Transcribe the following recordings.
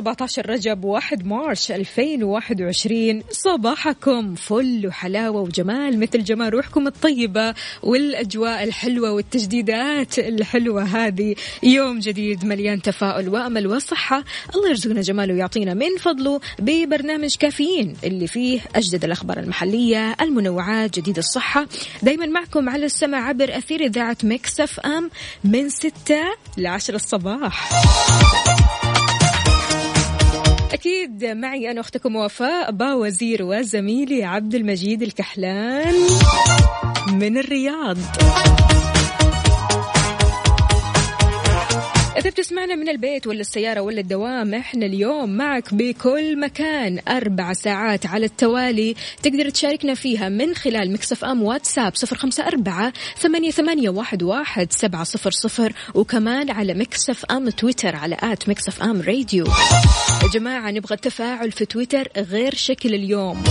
17 رجب 1 March 2021 صباحكم فل وحلاوة وجمال مثل جمال روحكم الطيبة والأجواء الحلوة والتجديدات الحلوة هذه. يوم جديد مليان تفاؤل وأمل وصحة. الله يرزقنا جماله ويعطينا من فضله ببرنامج كافيين اللي فيه أجدد الأخبار المحلية المنوعات جديد الصحة. دايما معكم على السماء عبر أثير إذاعة Mix FM من 6 ل 10 الصباح. أكيد معي أنا أختكم وفاء با وزير وزميلي عبد المجيد الكحلان من الرياض. إذا بتسمعنا من البيت ولا السيارة ولا الدوام إحنا اليوم معك بكل مكان أربع ساعات على التوالي تقدر تشاركنا فيها من خلال مكسف أم واتساب صفر خمسة أربعة ثمانية, ثمانية واحد, واحد سبعة صفر صفر وكمان على Mix FM Twitter على at Mix FM Radio. يا جماعة نبغى التفاعل في تويتر غير شكل اليوم.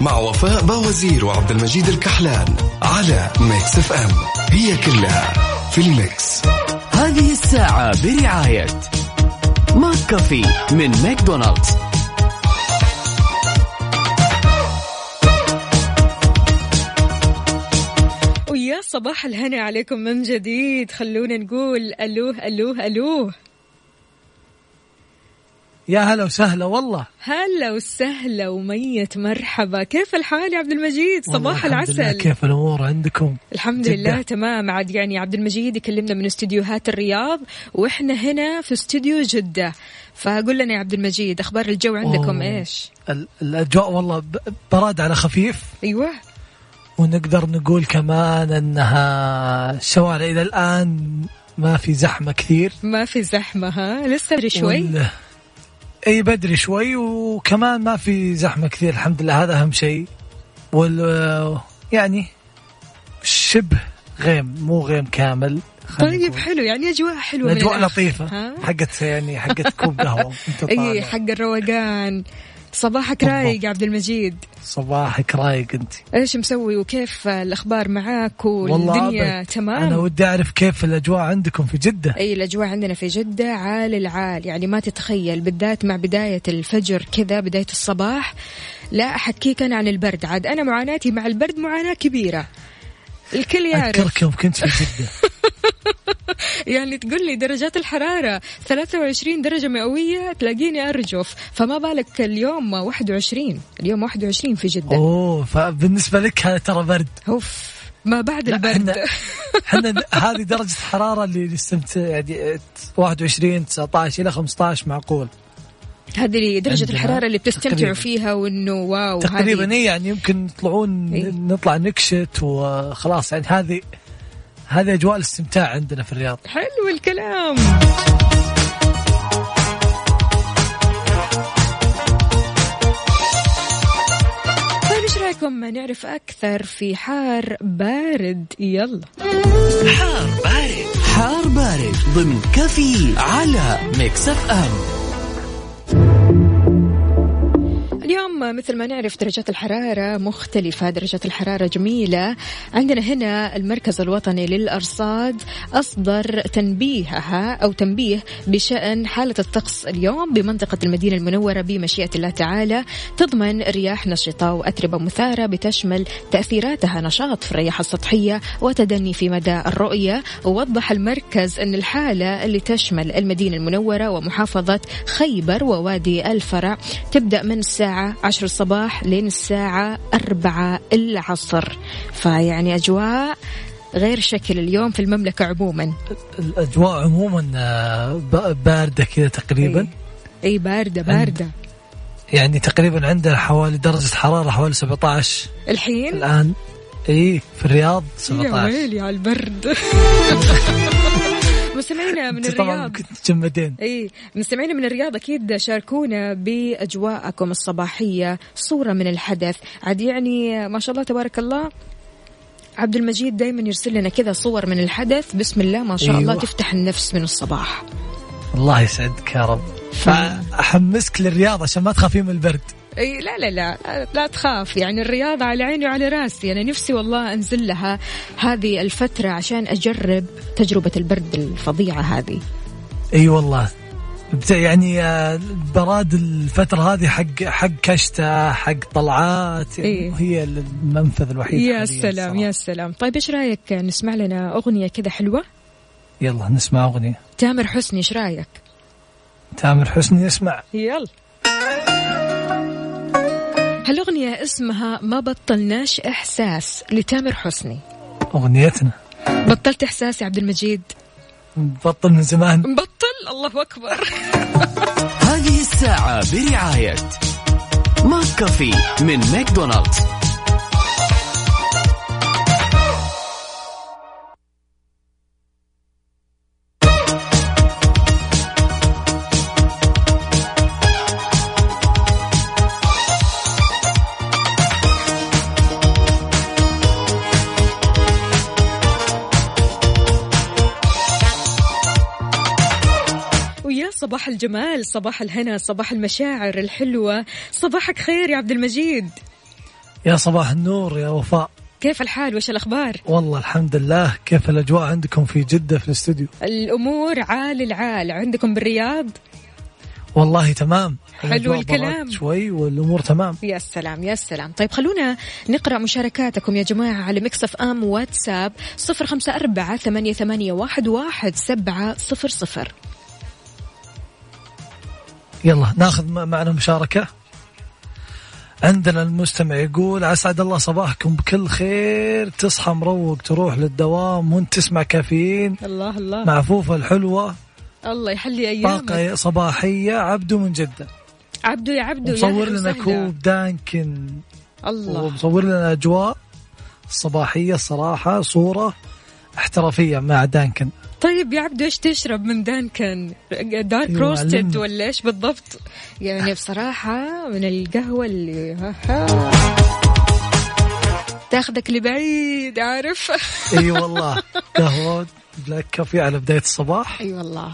مع وفاء بوازير وعبد المجيد الكحلان على Mix FM هي كلها في ال mix هذه الساعة برعاية McCafé من ماكدونالدز. ويا صباح الهنا عليكم من جديد. خلونا نقول ألوه ألوه ألوه. يا هلا وسهلا والله. هلا وسهلا وميت مرحبا. كيف الحال يا عبد المجيد؟ صباح الحمد لله. العسل. كيف الأمور عندكم؟ الحمد جدة. لله تمام. عاد يعني عبد المجيد يكلمنا من استديوهات الرياض وإحنا هنا في استديو جدة. فقول لنا يا عبد المجيد أخبار الجو عندكم أوه. إيش؟ ال- الأجواء والله براد على خفيف. أيوه. ونقدر نقول كمان إنها الشوارع إلى الآن ما في زحمة كثير. ما في زحمة ها؟ لسه شوي. وال- أي بدري شوي وكمان ما في زحمة كثير الحمد لله هذا أهم شيء وال يعني شبه غيم مو غيم كامل طيب. حلو يعني أجواء الاجواء الآخر. لطيفة؟ حقت يعني حقت كوب قهوة اي. حق الروقان صباحك. رايق عبد المجيد. صباحك رايق انت. إيش مسوي وكيف الأخبار معاك والدنيا. تمام. أنا ودي أعرف كيف الأجواء عندكم في جدة. أي الأجواء عندنا في جدة عال العال. يعني ما تتخيل بالذات مع بداية الفجر كذا بداية الصباح لا أحكيك أنا عن البرد. عاد أنا معاناتي مع البرد معاناة كبيرة. الكل يعرف. أذكرك يوم كنت في جدة. يعني تقول لي درجات الحرارة 23 درجة مئوية تلاقيني أرجف. فما بالك اليوم 21 اليوم 21 في جدة. أوه فبالنسبة لك هذا ترى برد. أوف ما بعد البرد. إحنا هذه درجة الحرارة اللي نستمتع يعني 21 19 إلى 15 معقول. هذه درجة الحرارة اللي بتستمتعوا تقريباً. فيها وإنه واو تقريبا هذه يعني يمكن تطلعون إيه. نطلع نكشت وخلاص. يعني هذه هذه أجواء الاستمتاع عندنا في الرياض. حلو الكلام. طيب إيش رأيكم؟ نعرف أكثر في حار بارد. يلا. حار بارد. حار بارد ضمن كافيين على Mix FM. ومثل ما نعرف درجات الحرارة مختلفة درجات الحرارة جميلة. عندنا هنا المركز الوطني للأرصاد أصدر تنبيهها أو تنبيه بشأن حالة الطقس اليوم بمنطقة المدينة المنورة بمشيئة الله تعالى. تضمن رياح نشطة وأتربة مثارة بتشمل تأثيراتها نشاط في الرياح السطحية وتدني في مدى الرؤية. ووضح المركز أن الحالة اللي تشمل المدينة المنورة ومحافظة خيبر ووادي الفرع تبدأ من الساعة 10 الصباح لين الساعة 4 العصر. فيعني أجواء غير شكل اليوم في المملكة عموما. الأجواء عموما آه، ب- باردة كذا تقريبا. إي باردة باردة. يعني تقريبا عندنا حوالي درجة حرارة حوالي 17 الحين؟ الآن إي في الرياض يا 17 ويلي على البرد. مستمعينا من الرياض. كنت تجمدين. إي مستمعينا من الرياض أكيد شاركونا بأجواءكم الصباحية صورة من الحدث. عاد يعني ما شاء الله تبارك الله عبد المجيد دائما يرسل لنا كذا صور من الحدث. بسم الله ما شاء الله أيوة. تفتح النفس من الصباح. الله يسعدك يا رب. فأحمسك للرياض عشان ما تخافين من البرد. أي لا لا لا لا, تخاف. يعني الرياضة على عيني وعلى رأسي. أنا نفسي والله أنزل لها هذه الفترة عشان أجرب تجربة البرد الفظيعة هذه. أي والله. بت- يعني آه، براد الفترة هذه حق حق كشتة حق طلعات. يعني إيه. هي المنفذ الوحيد يا سلام الصراحة. يا سلام. طيب إيش رأيك نسمع لنا أغنية كذا حلوة؟ يلا نسمع أغنية. تامر حسني إيش رأيك؟ تامر حسني يسمع يلا. هالأغنية اسمها ما بطلناش إحساس لتامر حسني. أغنيتنا. بطلت إحساس يا عبد المجيد؟ نبطل من زمان. بطل؟ الله أكبر. هذه الساعة برعاية McCafé من ماكدونالدز. صباح الجمال صباح الهنا صباح المشاعر الحلوة. صباحك خير يا عبد المجيد. يا صباح النور يا وفاء. كيف الحال؟ وش الأخبار؟ والله الحمد لله. كيف الأجواء عندكم في جدة في الاستوديو؟ الأمور عال العال. عندكم بالرياض؟ والله تمام. حلو الكلام. شوي والأمور تمام. يا سلام يا سلام. طيب خلونا نقرأ مشاركاتكم يا جماعة على مكسف أم واتساب صفر خمسة أربعة ثمانية, ثمانية واحد, واحد سبعة صفر صفر. يلا ناخذ معنا مشاركة عندنا المستمع يقول أسعد الله صباحكم بكل خير. تصحى مروق تروح للدوام وانت تسمع كافيين. الله الله. معفوفة الحلوة. الله يحلي أيامك. طاقة صباحية. عبدو من جدة. عبدو يا عبدو مصور لنا. كوب دانكن. الله. ومصور لنا أجواء صباحية الصراحة صورة. احترافية مع دانكن. طيب يا عبدو إيش تشرب من Dunkin'؟ dark أيوة، roasted. ولا إيش بالضبط؟ يعني بصراحة من القهوة اللي ها ها. تاخذك لبعيد عارف؟ اي والله. قهوة black coffee على بداية الصباح. اي والله.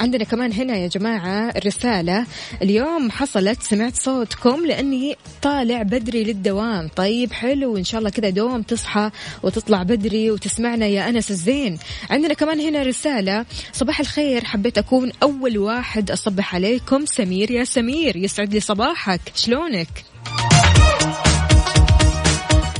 عندنا كمان هنا يا جماعة رسالة. اليوم حصلت سمعت صوتكم لأني طالع بدري للدوام. طيب حلو. إن شاء الله كذا دوم تصحى وتطلع بدري وتسمعنا يا أنس الزين. عندنا كمان هنا رسالة. صباح الخير. حبيت أكون أول واحد أصبح عليكم. سمير يا سمير يسعد لي صباحك. شلونك؟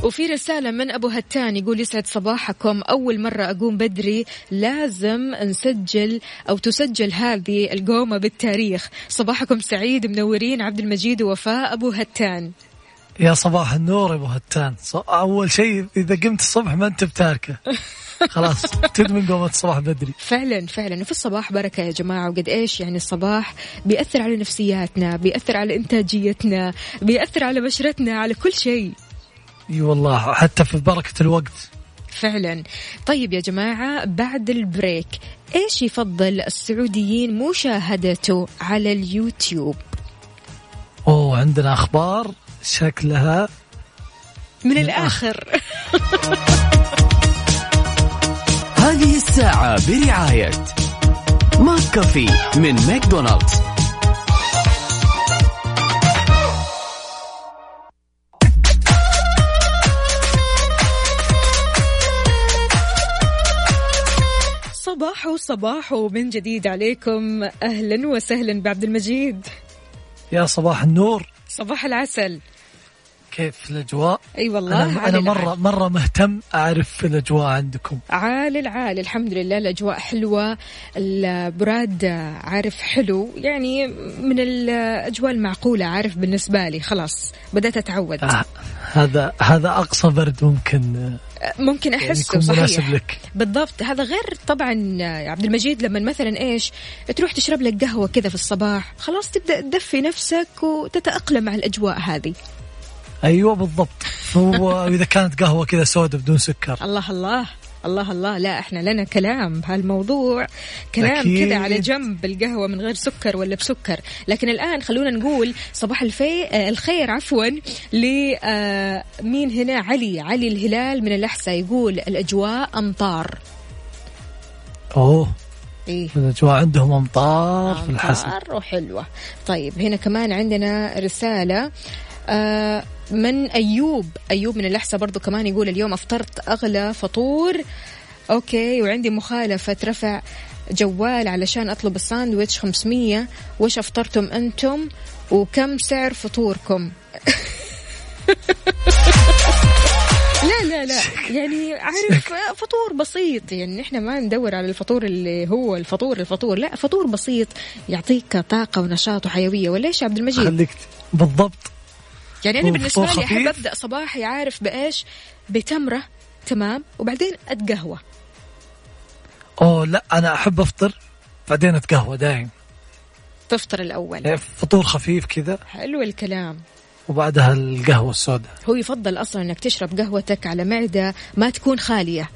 وفي رسالة من أبو هتان يقول يسعد صباحكم. أول مرة أقوم بدري لازم نسجل أو تسجل هذه القومة بالتاريخ. صباحكم سعيد منورين. عبد المجيد ووفاء أبو هتان. يا صباح النور يا أبو هتان. أول شيء إذا قمت الصبح ما أنت بتاركه. خلاص تدمن قومة الصباح بدري. فعلا فعلا. وفي الصباح بركة يا جماعة. وقد إيش يعني الصباح بيأثر على نفسياتنا بيأثر على إنتاجيتنا بيأثر على بشرتنا على كل شيء. إي والله حتى في بركة الوقت. فعلا. طيب يا جماعة بعد البريك إيش يفضل السعوديين مشاهدته على اليوتيوب؟ أوه عندنا أخبار شكلها من الآخر. هذه الساعة برعاية McCafé من ماكدونالدز. صباح وصباح من جديد عليكم أهلا وسهلا بعبد المجيد. يا صباح النور. صباح العسل. كيف الأجواء؟ أي والله أنا العال. مره مرة مهتم أعرف الأجواء عندكم. عالي العال الحمد لله الأجواء حلوة البراد عارف حلو. يعني من الأجواء المعقولة عارف بالنسبة لي خلاص بدأت أتعود. آه هذا هذا أقصى برد ممكن آه، ممكن يعني احسه مناسب صحيح لك. بالضبط. هذا غير طبعا يا عبد المجيد لما مثلا إيش تروح تشرب لك قهوة كذا في الصباح خلاص تبدأ تدفي نفسك وتتأقلم مع الأجواء هذه. أيوه بالضبط. هو إذا كانت قهوة كذا سوداء بدون سكر. الله الله. الله الله لا إحنا لنا كلام بهالموضوع. كلام. كذا على جنب القهوة من غير سكر ولا بسكر. لكن الآن خلونا نقول صباح الفي آه، الخير عفوا لمين هنا؟ علي علي الهلال من الأحساء يقول الأجواء أمطار. أوه. إيه. الأجواء عندهم أمطار في الحسا. أمطار وحلوة. طيب هنا كمان عندنا رسالة آه من أيوب. أيوب من الأحساء برضو كمان يقول اليوم أفطرت أغلى فطور. okay وعندي مخالفة. رفع جوال علشان أطلب الساندويتش 500 وش أفطرتم أنتم؟ وكم سعر فطوركم؟ لا لا لا. يعني عارف فطور بسيط. يعني إحنا ما ندور على الفطور اللي هو الفطور الفطور. لا فطور بسيط يعطيك طاقة ونشاط وحيوية. ولا إيش عبد المجيد؟ خليك بالضبط. يعني أنا فطور لي أحب؟ أبدأ صباحي عارف بإيش؟ بتمرة تمام؟ وبعدين أتقهوى. أوه لا أنا أحب أفطر بعدين أتقهوى دايم. تفطر الأول. يعني فطور خفيف كذا. حلو الكلام. وبعدها القهوة السوداء. هو يفضل أصلا إنك تشرب قهوتك على معدة ما تكون خالية.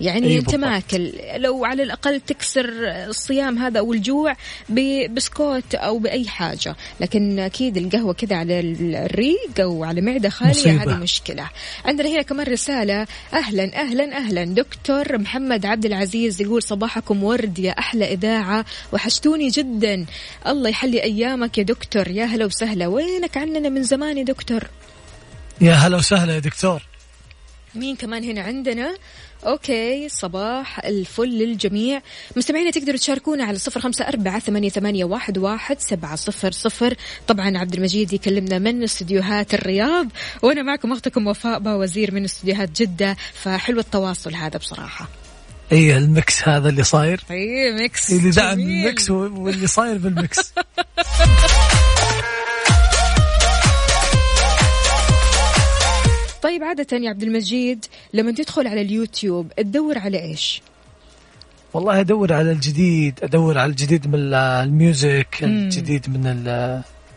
يعني أي انت بالضبط. ماكل لو على الأقل تكسر الصيام هذا أو الجوع ببسكوت أو بأي حاجة. لكن أكيد القهوة كذا على الريق أو على معدة خالية مصيبة. هذه مشكلة. عندنا هنا كمان رسالة. أهلا أهلا أهلا. دكتور محمد عبد العزيز يقول صباحكم ورد يا أحلى إذاعة. وحشتوني جدا. الله يحلي أيامك يا دكتور. يا هلا وسهلا. وينك عننا من زمان يا دكتور؟ يا هلا وسهلا يا دكتور. مين كمان هنا عندنا؟ أوكي صباح الفل للجميع. مستمعينا تقدروا تشاركونا على صفر خمسة أربعة ثمانية, ثمانية واحد, واحد سبعة صفر صفر. طبعا عبد المجيد يكلمنا من استديوهات الرياض وأنا معكم أختكم وفاء باوزير من استديوهات جدة. فحلو التواصل هذا بصراحة. اي ال mix هذا اللي صاير. اي mix اللي دعم. ال mix واللي صاير بال mix طيب عادة يا عبد المجيد لما تدخل على اليوتيوب تدور على إيش؟ والله أدور على الجديد أدور على الجديد من ال- ال music الجديد من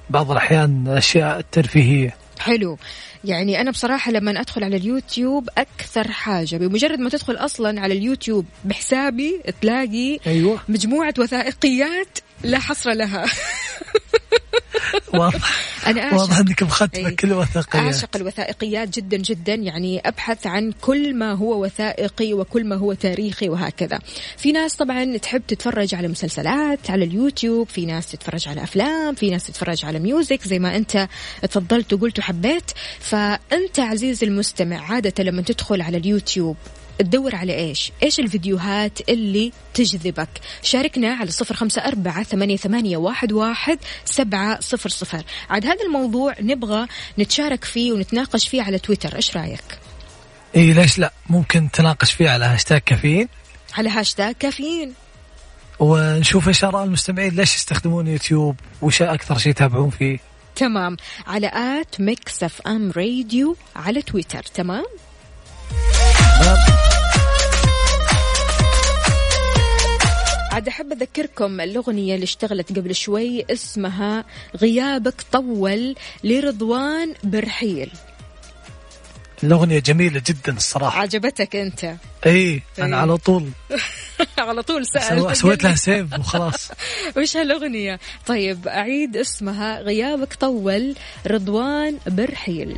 بعض الأحيان الاشياء الترفيهيه حلو. يعني أنا بصراحة لما أدخل على اليوتيوب أكثر حاجة. بمجرد ما تدخل أصلا على اليوتيوب بحسابي تلاقي أيوه. مجموعة وثائقيات لا حصر لها. واضح. أنا أعشق واضح إنك مختمه إيه. كل وثائقيات أعشق الوثائقيات جدا جدا. يعني أبحث عن كل ما هو وثائقي وكل ما هو تاريخي وهكذا. في ناس طبعا تحب تتفرج على مسلسلات على اليوتيوب في ناس تتفرج على أفلام في ناس تتفرج على music زي ما أنت تفضلت وقلت وحبيت. فأنت عزيزي المستمع عادة لما تدخل على اليوتيوب تدور على إيش؟ إيش الفيديوهات اللي تجذبك؟ شاركنا على صفر خمسة أربعة ثمانية, ثمانية واحد, واحد سبعة صفر صفر. عاد هذا الموضوع نبغى نتشارك فيه ونتناقش فيه على تويتر، إيش رأيك؟ إي ليش لا ممكن تناقش فيه على هاشتاج كافيين على هاشتاج كافيين. ونشوف إيش آراء المستمعين ليش يستخدمون يوتيوب وش أكثر شيء يتابعون فيه تمام على at Mix FM Radio على تويتر تمام؟ عاد أحب أذكركم الأغنية اللي اشتغلت قبل شوي اسمها غيابك طول لرضوان برحيل. الأغنية جميلة جدا الصراحة. عجبتك أنت؟ إي إيه. أنا على طول. على طول سأل سويت لها سيف وخلاص. وش هالأغنية؟ طيب أعيد اسمها غيابك طول رضوان برحيل.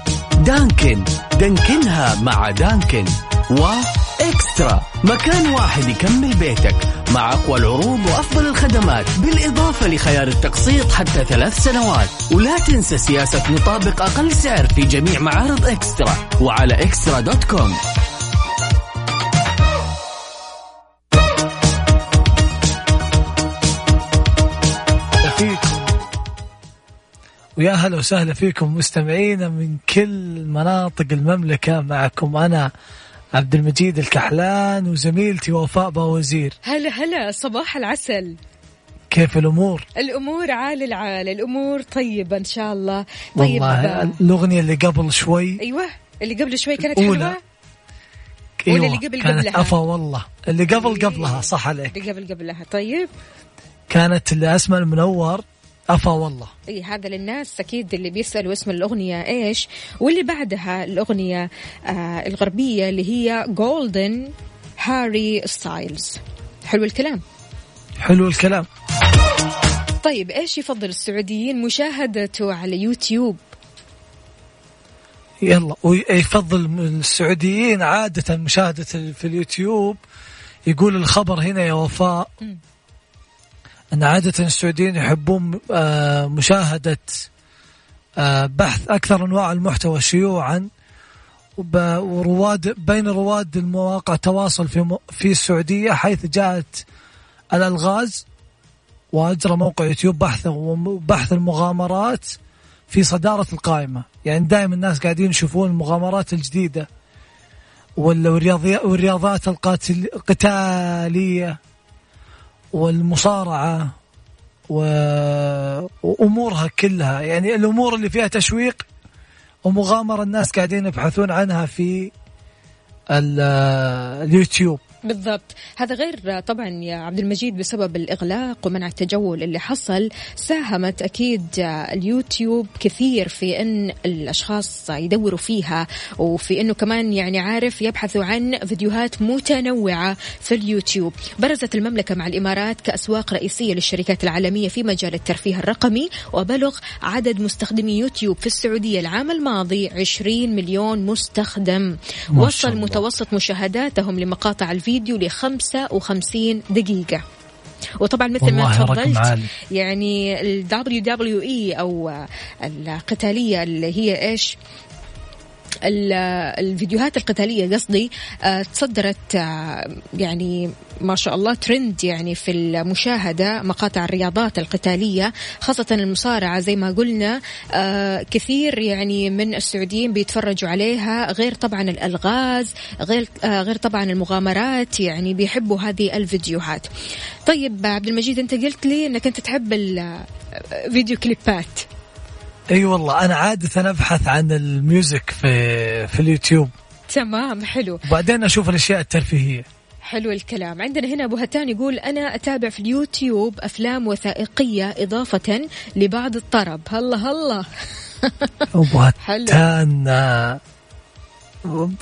دانكن. دانكنها مع دانكن. وإكسترا. مكان واحد يكمل بيتك. مع أقوى العروض وأفضل الخدمات. بالإضافة لخيار التقسيط حتى ثلاث سنوات. ولا تنسى سياسة نطابق أقل سعر في جميع معارض إكسترا. وعلى إكسترا دوت كوم. ويا هلا وسهلا فيكم مستمعينا من كل مناطق المملكة معكم أنا عبد المجيد الكحلان وزميلتي وفاء باوزير هلا هلا صباح العسل كيف الأمور؟ الأمور عال العال الأمور طيبة إن شاء الله طيب والله الأغنية اللي قبل شوي أيوة اللي قبل شوي كانت أولى. حلوة أيوة ولا اللي قبل كانت قبلها؟ أفا والله اللي قبل إيه. قبلها صح عليك اللي قبل قبلها طيب كانت اللي المنور أفا والله. إي هذا للناس أكيد اللي بيسألوا اسم الأغنية إيش واللي بعدها الأغنية آه الغربية اللي هي Golden Harry Styles حلو الكلام. حلو الكلام. طيب إيش يفضل السعوديين مشاهدته على يوتيوب؟ يلا ويفضل السعوديين عادة مشاهدة في اليوتيوب. يقول الخبر هنا يا وفاء. أن عادة السعوديين يحبون آه، مشاهدة آه، بحث أكثر أنواع المحتوى شيوعا ورواد بين رواد المواقع التواصل في في السعودية حيث جاءت الألغاز وأجرى موقع يوتيوب بحث بحث المغامرات في صدارة القائمة. يعني دائما الناس قاعدين يشوفون المغامرات الجديدة وال- والرياضيات والرياضات القتالية. والمصارعة وأمورها كلها. يعني الأمور اللي فيها تشويق ومغامرة الناس قاعدين يبحثون عنها في ال- اليوتيوب. بالضبط. هذا غير طبعا يا عبد المجيد بسبب الإغلاق ومنع التجول اللي حصل. ساهمت أكيد اليوتيوب كثير في أن الأشخاص يدوروا فيها وفي أنه كمان يعني عارف يبحثوا عن فيديوهات متنوعة في اليوتيوب. برزت المملكة مع الإمارات كأسواق رئيسية للشركات العالمية في مجال الترفيه الرقمي وبلغ عدد مستخدمي يوتيوب في السعودية العام الماضي 20 مليون مستخدم. وصل. متوسط مشاهداتهم لمقاطع الفيديو ل 55 دقيقة وطبعا مثل ما تفضلت. يعني ال WWE أو القتالية اللي هي ال- الفيديوهات القتالية قصدي آه، تصدرت آه، يعني ما شاء الله ترند يعني في المشاهدة مقاطع الرياضات القتالية خاصة المصارعة زي ما قلنا آه، كثير يعني من السعوديين بيتفرجوا عليها غير طبعا الألغاز غير غير طبعا المغامرات يعني بيحبوا هذه الفيديوهات. طيب عبد المجيد أنت قلت لي أنك أنت تحب الفيديو كليبات. إي والله أنا عادة أبحث عن ال music في في اليوتيوب. تمام حلو. وبعدين أشوف الأشياء الترفيهية. حلو الكلام. عندنا هنا أبو هتان يقول أنا أتابع في اليوتيوب أفلام وثائقية إضافة لبعض الطرب. هلا هلا. أبو. هتان آه،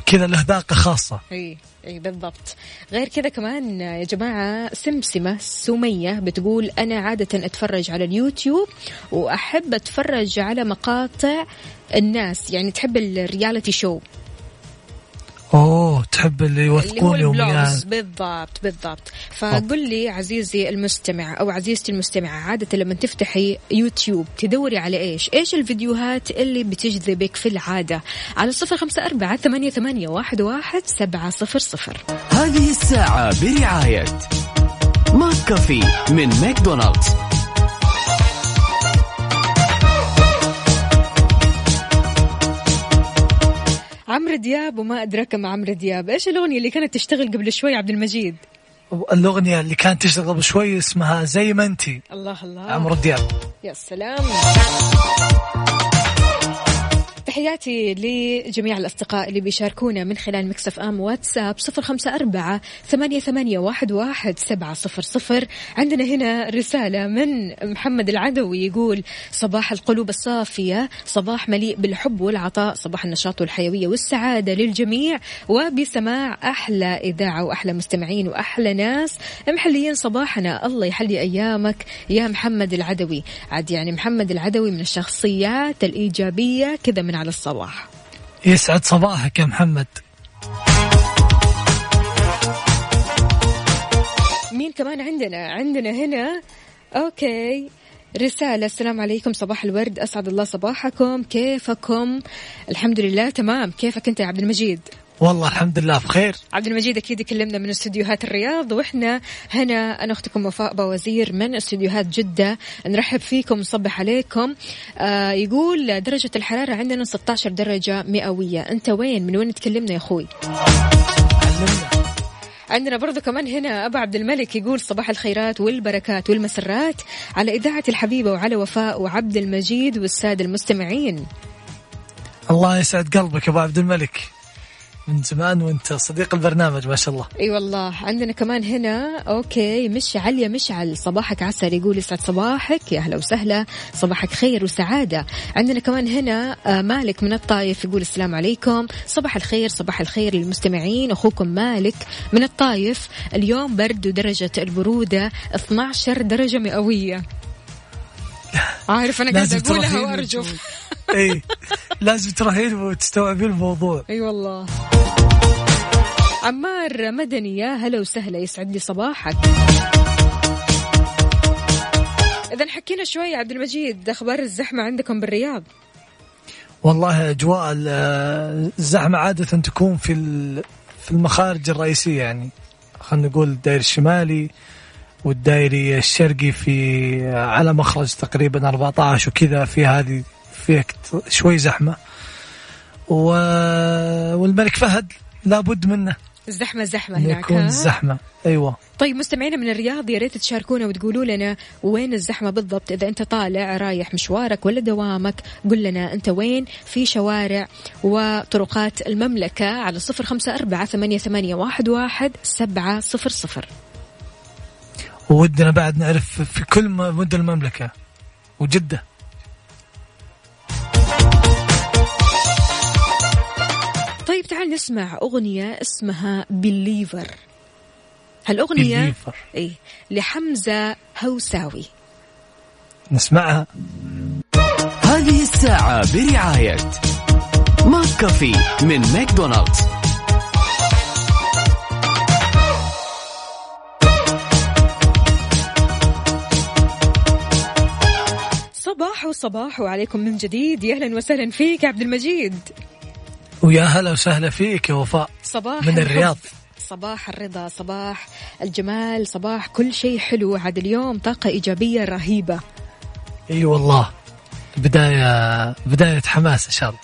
كذا له ذاقه خاصة. إي. اي بالضبط. غير كذا كمان يا جماعة سمسمة سمية بتقول أنا عادة أتفرج على اليوتيوب وأحب أتفرج على مقاطع الناس يعني تحب الرياليتي شو. أوه تحب اللي اللي هو يوثقون يوميات بالضبط بالضبط. فقل لي عزيزي المستمع أو عزيزتي المستمعة عادة لما تفتحي يوتيوب تدوري على إيش؟ إيش الفيديوهات اللي بتجذبك في العادة؟ على صفر خمسة أربعة ثمانية, ثمانية واحد, واحد سبعة صفر صفر. هذه الساعة برعاية McCafé من ماكدونالدز. عمرو دياب وما أدراك ما عمرو دياب. إيش الأغنية اللي كانت تشتغل قبل شوي عبد المجيد؟ الأغنية اللي كانت تشتغل قبل شوي اسمها زي ما انتي الله الله. عمرو دياب. يا سلام. تحياتي لجميع الأصدقاء اللي بيشاركونا من خلال Mix FM واتساب صفر خمسة أربعة ثمانية, ثمانية واحد, واحد سبعة صفر صفر. عندنا هنا رسالة من محمد العدوي يقول صباح القلوب الصافية صباح مليء بالحب والعطاء صباح النشاط والحيوية والسعادة للجميع وبسماع أحلى إذاعة وأحلى مستمعين وأحلى ناس. محليين صباحنا الله يحلي أيامك يا محمد العدوي. عاد يعني محمد العدوي من الشخصيات الإيجابية كذا من على الصباح. يسعد صباحك يا محمد. مين كمان عندنا؟ عندنا هنا أوكي. رسالة السلام عليكم صباح الورد. أسعد الله صباحكم. كيفكم؟ الحمد لله تمام. كيفك أنت يا عبد المجيد؟ والله الحمد لله بخير. عبد المجيد أكيد يكلمنا من استديوهات الرياض وإحنا هنا أنا اختكم وفاء بوزير من استديوهات جدة. نرحب فيكم ونصبح عليكم. آه يقول درجة الحرارة عندنا 16 درجة مئوية. أنت وين؟ من وين تكلمنا يا أخوي؟ عندنا برضو كمان هنا أبو عبد الملك يقول صباح الخيرات والبركات والمسرات على إذاعة الحبيبة وعلى وفاء وعبد المجيد والسادة المستمعين. الله يسعد قلبك يا أبو عبد الملك. من زمان وانت صديق البرنامج ما شاء الله. اي والله عندنا كمان هنا أوكي مشعل يا مشعل. صباحك عسل يقول يسعد صباحك يا أهلا وسهلا. صباحك خير وسعادة. عندنا كمان هنا آه، مالك من الطايف يقول السلام عليكم. صباح الخير صباح الخير للمستمعين. أخوكم مالك من الطايف اليوم برد ودرجه البرودة 12 درجة مئوية. عارف أنا قاعدة أقولها وأرجف. إي. لازم تروحين وتستوعبين الموضوع. أي والله. عمار مدني يا هلا وسهلا يسعد لي صباحك. إذا حكينا شوي عبد المجيد أخبار الزحمة عندكم بالرياض؟ والله أجواء ال- الزحمة عادة تكون في في المخارج الرئيسية يعني. خلينا نقول الدائري الشمالي والدائري الشرقي في على مخرج تقريبا 14 وكذا في هذه فيها شوي زحمة. و... والملك فهد لابد منه. الزحمة زحمة هناك يكون؟ الزحمه أيوه. طيب مستمعينا من الرياض يا ريت تشاركونا وتقولوا لنا وين الزحمة بالضبط. إذا أنت طالع رايح مشوارك ولا دوامك قل لنا أنت وين؟ في شوارع وطرقات المملكة على صفر خمسة أربعة ثمانية, ثمانية واحد, واحد سبعة صفر صفر. وودنا بعد نعرف في كل مدن المملكة وجدة. طيب تعال نسمع أغنية اسمها Believer هالأغنية Believer. إيه لحمزة هوساوي. نسمعها. هذه الساعة برعاية McCafé من ماكدونالدز. صباح وصباح وعليكم من جديد. يا أهلا وسهلا فيك يا عبد المجيد. ويا هلا وسهلا فيك يا وفاء. صباح من الرياض. صباح الرضا صباح الجمال صباح كل شيء حلو. عاد اليوم طاقة إيجابية رهيبة. إي والله. بدايه بداية حماس إن شاء الله.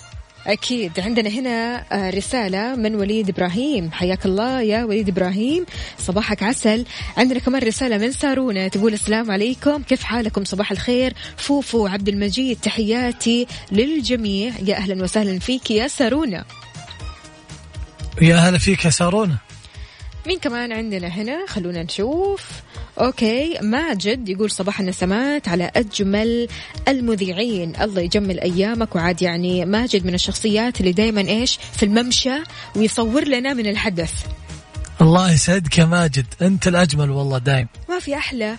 أكيد. عندنا هنا آه، رسالة من وليد إبراهيم. حياك الله يا وليد إبراهيم. صباحك عسل. عندنا كمان رسالة من سارونة تقول السلام عليكم. كيف حالكم؟ صباح الخير. فوفو عبد المجيد تحياتي للجميع. يا أهلا وسهلا فيك يا سارونة ويا هلا فيك يا سارونه مين كمان عندنا هنا؟ خلونا نشوف. أوكي ماجد يقول صباح النسمات على أجمل المذيعين. الله يجمل أيامك وعاد يعني ماجد من الشخصيات اللي دائما إيش؟ في الممشى ويصور لنا من الحدث. الله يسعدك يا ماجد. أنت الأجمل والله دايم. ما في أحلى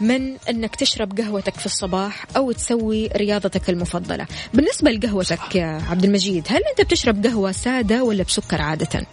من إنك تشرب قهوتك في الصباح أو تسوي رياضتك المفضلة. بالنسبة لقهوتك يا عبد المجيد هل أنت بتشرب قهوة سادة ولا بسكر عادة؟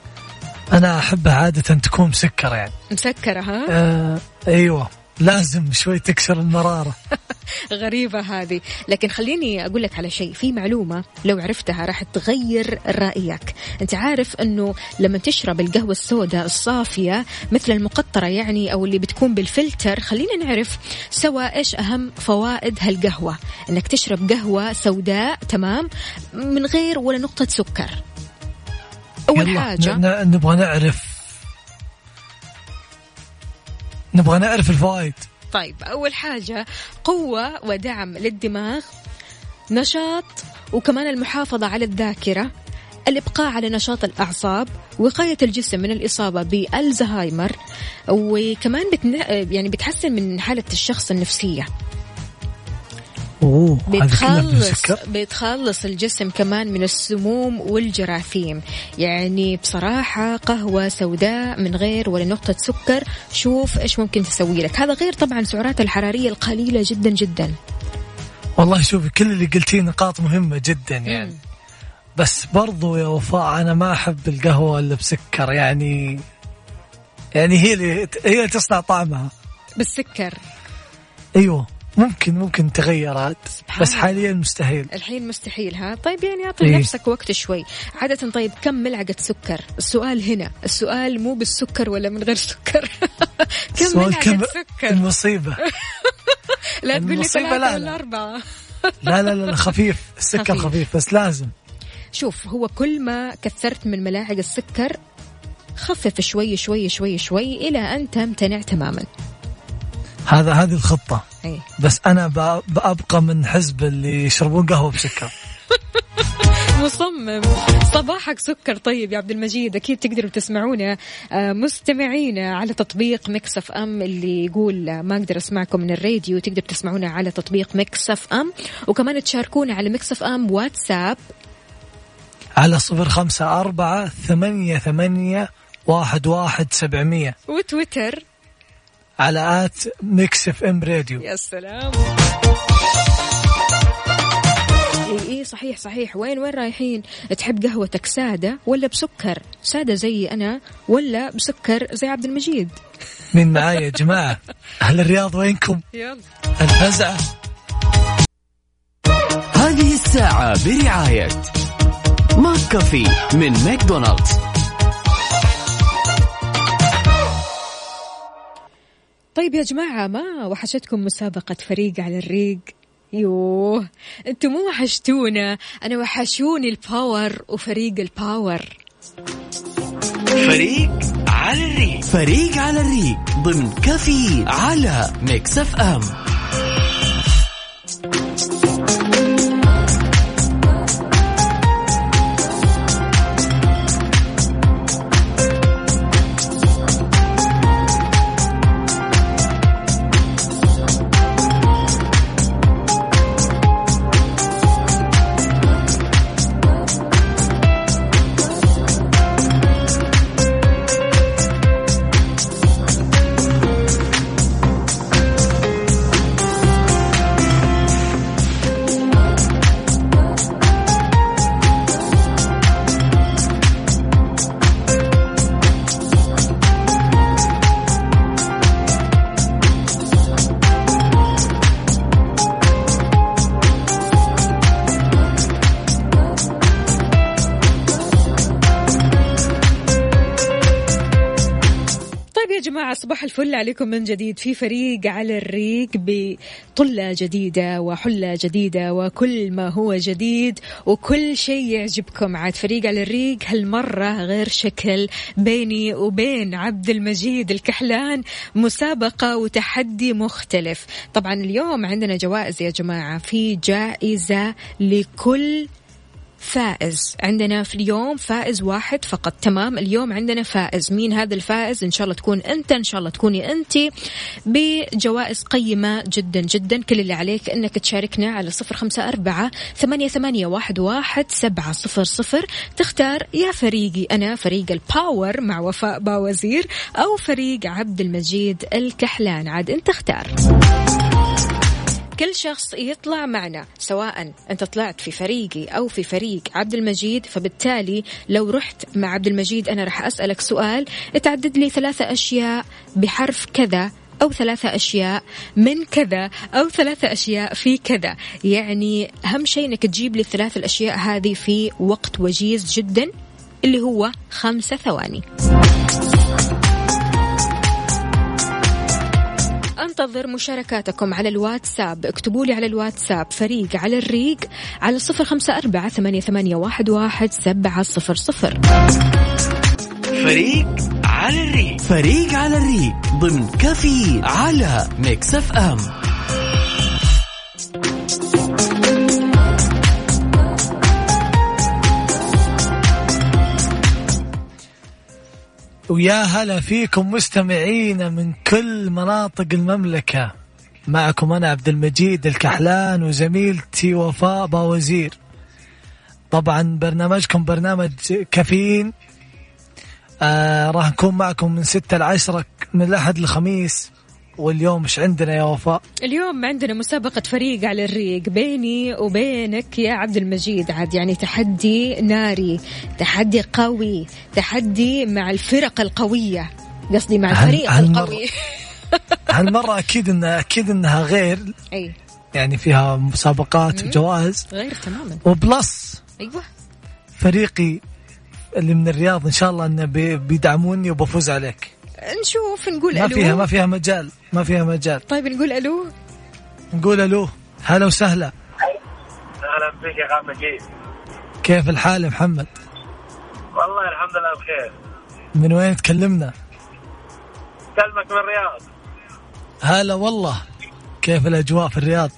أنا احبها عادة تكون مسكرة يعني. مسكرة ها؟ آه أيوه. لازم شوي تكسر المرارة. غريبة هذه. لكن خليني أقول لك على شيء. في معلومة لو عرفتها راح تغير رأيك. أنت عارف أنه لما تشرب القهوة السوداء الصافية مثل المقطرة يعني أو اللي بتكون بالفلتر خلينا نعرف سوا إيش أهم فوائد هالقهوة. أنك تشرب قهوة سوداء تمام؟ من غير ولا نقطة سكر. أول يلا، حاجة. ن- ن- نبغى نعرف. نبغى نعرف الفوائد. طيب أول حاجة قوة ودعم للدماغ نشاط وكمان المحافظة على الذاكرة الإبقاء على نشاط الأعصاب وقاية الجسم من الإصابة بالزهايمر وكمان بتن... يعني بتحسن من حالة الشخص النفسية. بدون بتخلص بتخلص الجسم كمان من السموم والجراثيم. يعني بصراحة قهوة سوداء من غير ولا نقطة سكر. شوف إيش ممكن تسوي لك. هذا غير طبعا السعرات الحرارية القليلة جدا جدا. والله شوفي كل اللي قلتيه نقاط مهمة جدا يعني. بس برضو يا وفاء أنا ما أحب القهوة إلا بسكر. يعني يعني هي اللي هي اللي تصنع طعمها. بالسكر. أيوه. ممكن ممكن تغيرات. بس. حاليا مستحيل. الحين مستحيل ها؟ طيب يعني أعطي إيه. نفسك وقت شوي. عادة طيب كم ملعقة سكر؟ السؤال هنا. السؤال مو بالسكر ولا من غير سكر. كم ملعقة كم سكر؟ المصيبة. لا تقول لي ثلاثة لا، ولا لا. أربعة. لا لا لا, لا خفيف. السكر خفيف. خفيف بس لازم. شوف هو كل ما كثرت من ملاعق السكر خفف شوي شوي شوي شوي إلى أن تمتنع تماما. هذا هذه الخطة. أي. بس أنا بأبقى من حزب اللي يشربون قهوة بسكر. مصمم. صباحك سكر طيب يا عبد المجيد. أكيد تقدروا تسمعونا. آه، مستمعينا على تطبيق Mix FM اللي يقول آه، ما أقدر أسمعكم من الراديو. تقدروا تسمعونا على تطبيق Mix FM. وكمان تشاركونا على Mix FM واتساب. على صفر خمسة أربعة ثمانية ثمانية واحد واحد سبعمية. وتويتر. على at Mix FM Radio. يا سلام. إي إي صحيح صحيح. وين وين رايحين؟ تحب قهوتك سادة ولا بسكر؟ سادة زي أنا ولا بسكر زي عبد المجيد؟ مين معايا يا جماعة. أهل الرياض وينكم؟ يلا. الفزعة هذه الساعة برعاية Mc Café من ماكدونالدز. طيب يا جماعة ما وحشتكم مسابقة فريق على الريق؟ يوه أنتم مو وحشتونا أنا وحشوني ال power وفريق ال power فريق على الريق. فريق على الريق ضمن كافيين على ميكس أف أم. الفل عليكم من جديد. في فريق على الريق بطلة جديدة وحلة جديدة وكل ما هو جديد وكل شيء يعجبكم عاد فريق على الريق. هالمرة غير شكل بيني وبين عبد المجيد الكحلان. مسابقة وتحدي مختلف. طبعا اليوم عندنا جوائز يا جماعة. في جائزة لكل فائز. عندنا في اليوم فائز واحد فقط. تمام. اليوم عندنا فائز. مين هذا الفائز؟ إن شاء الله تكون أنت إن شاء الله تكوني أنت بجوائز قيمة جدا جدا. كل اللي عليك إنك تشاركنا على صفر خمسة أربعة ثمانية, ثمانية واحد, واحد سبعة صفر صفر. تختار يا فريقي أنا فريق الباور مع وفاء باوزير أو فريق عبد المجيد الكحلان. عاد أنت اختار كل شخص يطلع معنا سواء أنت طلعت في فريقي أو في فريق عبد المجيد فبالتالي لو رحت مع عبد المجيد أنا راح أسألك سؤال تعدد لي ثلاثة أشياء بحرف كذا أو ثلاثة أشياء من كذا أو ثلاثة أشياء في كذا. يعني أهم شيء أنك تجيب لي الثلاث الأشياء هذه في وقت وجيز جدا اللي هو خمسة ثواني. أنتظر مشاركاتكم على الواتساب. اكتبوا لي على الواتساب فريق على الريق على صفر خمسة أربعة ثمانية, ثمانية واحد, واحد سبعة صفر صفر. فريق على الريق. فريق على الريق ضمن كافيين على Mix FM. ويا هلا فيكم مستمعينا من كل مناطق المملكة. معكم أنا عبد المجيد الكحلان وزميلتي وفاء باوزير. طبعا برنامجكم برنامج كافيين. آه راح نكون معكم من ستة لعشرة من الأحد للخميس. واليوم مش عندنا يا وفاء؟ اليوم عندنا مسابقة فريق على الريق بيني وبينك يا عبد المجيد. عاد يعني تحدي ناري تحدي قوي تحدي مع الفرق القوية. قصدي مع الفريق هل القوي. هالمرة أكيد إنها أكيد إنها غير. أي. يعني فيها مسابقات وجوائز. غير تماما. وبلس أيوة. فريقي اللي من الرياض إن شاء الله بي- بيدعموني وبفوز عليك. نشوف نقول ما ألو. فيها ما فيها مجال ما فيها مجال. طيب نقول ألو. نقول ألو. هلا وسهلا. أهلا بك يا مجيد. كيف الحال يا محمد؟ والله الحمد لله بخير. من وين تكلمنا؟ كلمك من الرياض. هلا والله. كيف الأجواء في الرياض؟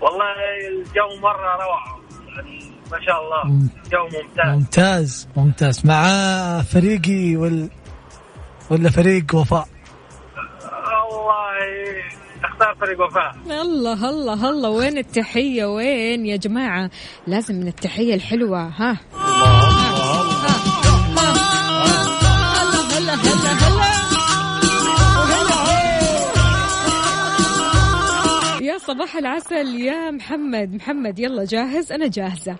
والله الجو مرة روعة. يعني ما شاء الله. جو ممتاز. ممتاز ممتاز. مع فريقي وال ولا فريق وفاء؟ والله اختار فريق وفاء. الله الله الله. وين التحية؟ وين يا جماعة؟ لازم من التحية الحلوة. ها. هلا هلا هلا هلا يا صباح العسل يا محمد. محمد يلا جاهز. أنا جاهزة.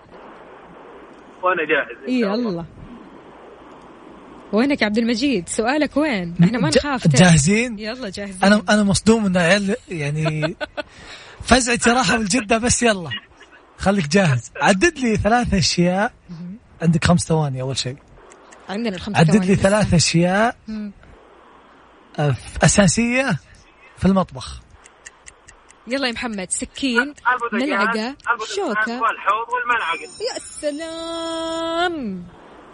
وأنا جاهز شاء الله. وينك يا عبد المجيد؟ سؤالك وين؟ إحنا ما نخاف. جاهزين؟ يلا جاهزين. أنا أنا مصدوم ان عيال يعني فزعتي راحه بالجده بس يلا. خليك جاهز. عدد لي ثلاث أشياء. عندك خمس ثواني أول شيء. عندنا الخمس عدد ثواني لي بس. ثلاث أشياء. أساسية في المطبخ. يلا يا محمد سكين البوتاجاز شوكة. والحوض والملعقة. يا سلام!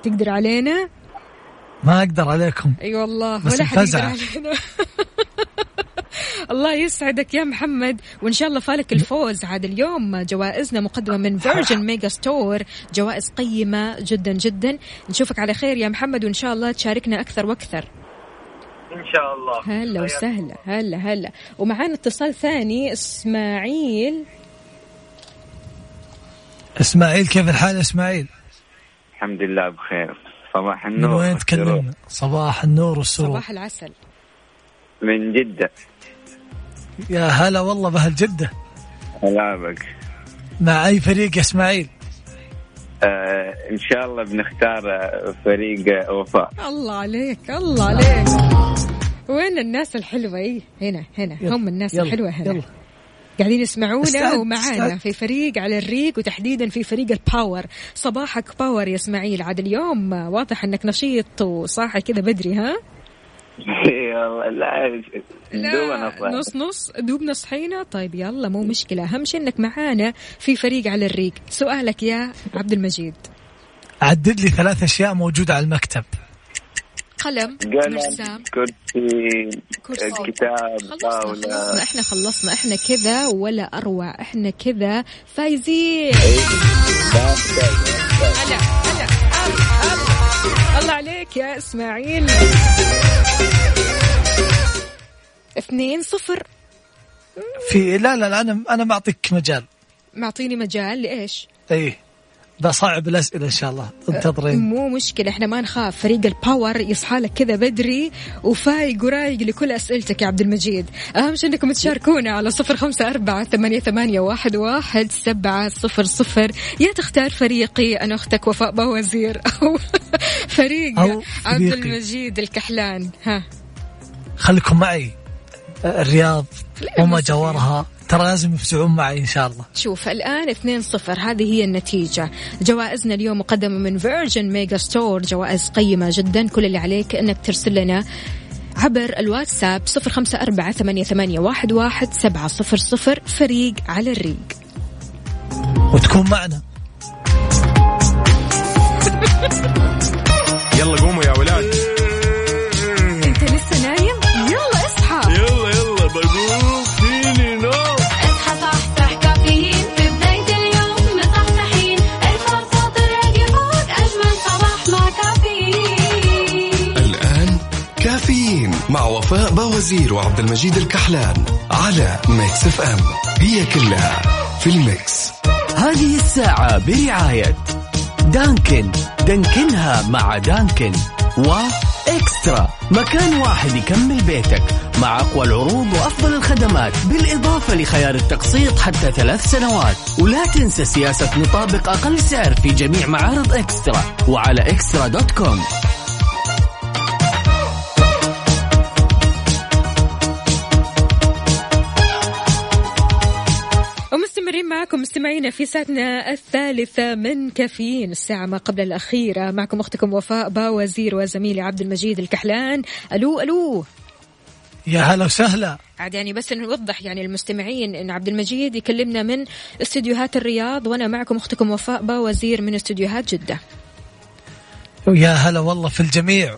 تقدر علينا؟ ما أقدر عليكم. أي أيوة والله بس ولا حد يقدر. علينا. الله يسعدك يا محمد وإن شاء الله فالك الفوز. عاد اليوم جوائزنا مقدمة من Virgin Megastore جوائز قيمة جدا جدا. نشوفك على خير يا محمد وإن شاء الله تشاركنا أكثر وأكثر. إن شاء الله. هلا وسهلا. هلا هلا. ومعانا اتصال ثاني إسماعيل. إسماعيل كيف الحال إسماعيل؟ الحمد لله بخير. صباح من النور وين والسرور. تكلمنا؟ صباح النور والسرور. صباح العسل. من جدة. يا هلا والله بهالجده هلا بك. مع أي فريق يا إسماعيل؟ آه إن شاء الله بنختار آه، فريق آه، وفاء. الله عليك الله عليك. وين الناس الحلوة؟ اي هنا هنا. يلا، هم الناس يلا، الحلوة هنا. يلا. قاعدين يسمعونا ومعانا. في فريق على الريق وتحديدا في فريق ال power صباحك power يا إسماعيل. عاد اليوم واضح إنك نشيط وصاحي كذا بدري ها؟ لا دوبنا لا صاحي. نص نص دوبنا صحينا طيب يلا مو مشكلة. أهم شيء أنك معانا في فريق على الريق. سؤالك يا عبد المجيد. عدد لي ثلاث أشياء موجودة على المكتب. قلم قلم مرسام. كرسي كرسي. كتاب خلصنا طاولة. خلصنا. إحنا خلصنا. إحنا كذا ولا اروع. إحنا كذا. فايزين. هلا هلا هلا. الله عليك يا إسماعيل. اثنين صفر. في لا لا, لا أنا أنا بعطيك مجال. معطيني مجال لإيش؟ إيه. بصعب الأسئلة إن شاء الله. انتظرين. مو مشكلة إحنا ما نخاف. فريق ال power يصحى لك كذا بدري وفايق ورايق لكل أسئلتك يا عبد المجيد. أهم شيء إنكم تشاركونا على صفر خمسة أربعة ثمانية, ثمانية واحد, واحد سبعة صفر صفر. يا تختار فريقي أنا أختك وفاء باوزير أو فريق أو عبد. المجيد الكحلان. ها. خليكم معي. الرياض وما نصحي. ترى لازم يفزعون معي إن شاء الله. شوف الآن 2-0 هذه هي النتيجة. جوائزنا اليوم مقدمة من Virgin Megastore جوائز قيمة جدا. كل اللي عليك أنك ترسل لنا عبر الواتساب صفر خمسة أربعة ثمانية, ثمانية واحد, واحد سبعة صفر صفر فريق على الريق. وتكون معنا. يلا قوموا يا ولاد. مع وفاء باوزير وعبد المجيد الكحلان على Mix FM. هي كلها في ال Mix. هذه الساعة برعاية دانكن. دانكنها مع دانكن وإكسترا مكان واحد يكمل بيتك مع أقوى العروض وأفضل الخدمات بالإضافة لخيار التقسيط حتى ثلاث سنوات. ولا تنسى سياسة نطابق أقل سعر في جميع معارض إكسترا. وعلى إكسترا دوت كوم. مستمعينا في ساعتنا الثالثة من كافيين الساعة ما قبل الأخيرة. معكم أختكم وفاء باوزير وزميلي عبد المجيد الكحلان. ألو ألو. يا هلا وسهلا. عاد يعني بس نوضح يعني المستمعين إن عبد المجيد يكلمنا من استديوهات الرياض وأنا معكم أختكم وفاء باوزير من استديوهات جدة. يا هلا والله في الجميع.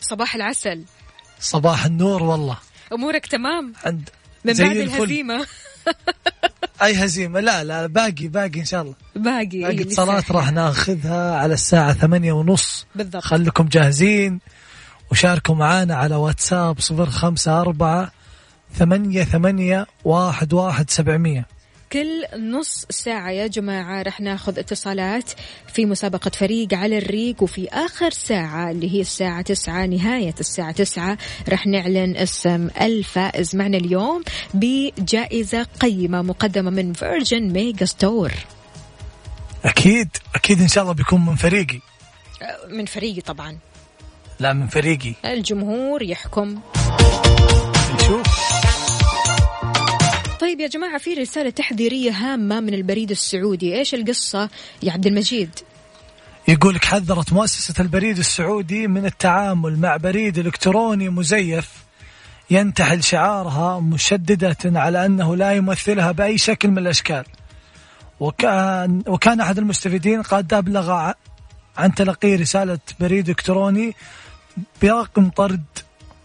صباح العسل. صباح النور والله. أمورك تمام؟ عند من بعد الفل. الهزيمة. اي هزيمة. لا لا باقي باقي إن شاء الله. باقي باقي اتصالات. راح ناخذها على الساعة ثمانية ونص. بالضبط. خليكم جاهزين. وشاركوا معانا على واتساب صفر خمسة أربعة ثمانية ثمانية واحد واحد سبعمية. كل نص ساعة يا جماعة رح ناخذ اتصالات في مسابقة فريق على الريق وفي آخر ساعة اللي هي الساعة تسعة نهاية الساعة تسعة رح نعلن اسم الفائز معنا اليوم بجائزة قيمة مقدمة من Virgin Megastore أكيد أكيد إن شاء الله بيكون من فريقي. من فريقي طبعا. لا من فريقي. الجمهور يحكم. نشوف. طيب يا جماعة في رسالة تحذيرية هامة من البريد السعودي. إيش القصة يا عبد المجيد؟ يقول لك حذرت مؤسسة البريد السعودي من التعامل مع بريد إلكتروني مزيف ينتحل شعارها مشددة على أنه لا يمثلها بأي شكل من الأشكال. وكان, وكان أحد المستفيدين قد أبلغ عن تلقي رسالة بريد إلكتروني برقم طرد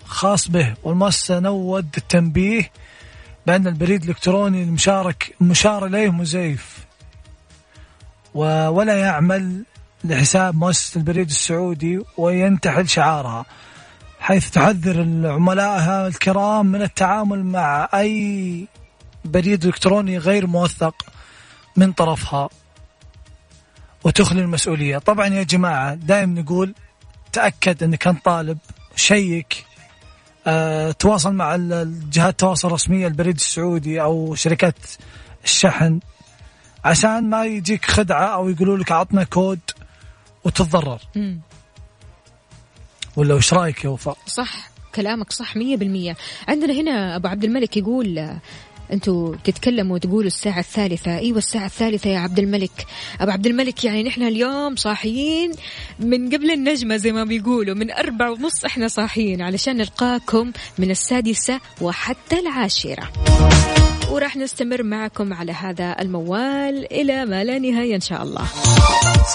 خاص به والمؤسسة نود التنبيه بأن البريد الإلكتروني المشارك المشار إليه مزيف ولا يعمل لحساب مؤسسة البريد السعودي وينتحل شعارها حيث تحذر عملائها الكرام من التعامل مع أي بريد إلكتروني غير موثق من طرفها. وتخلي المسؤولية. طبعا يا جماعة دائما نقول تأكد أنك أنت طالب شيك تواصل مع ال- الجهات التواصل الرسمية البريد السعودي أو شركات الشحن عشان ما يجيك خدعة أو يقولوا لك عطنا كود وتتضرر مم. ولا وش رأيك يا وفاء؟ صح كلامك صح مية بالمية عندنا هنا أبو عبد الملك يقول أنتوا تتكلموا وتقولوا الساعة الثالثة. أيوة الساعة الثالثة يا عبد الملك. أبو عبد الملك يعني نحن اليوم صاحيين من قبل النجمة زي ما بيقولوا من أربع ونص إحنا صاحيين علشان نلقاكم من السادسة وحتى العاشرة. وراح نستمر معكم على هذا الموال إلى ما لا نهاية إن شاء الله.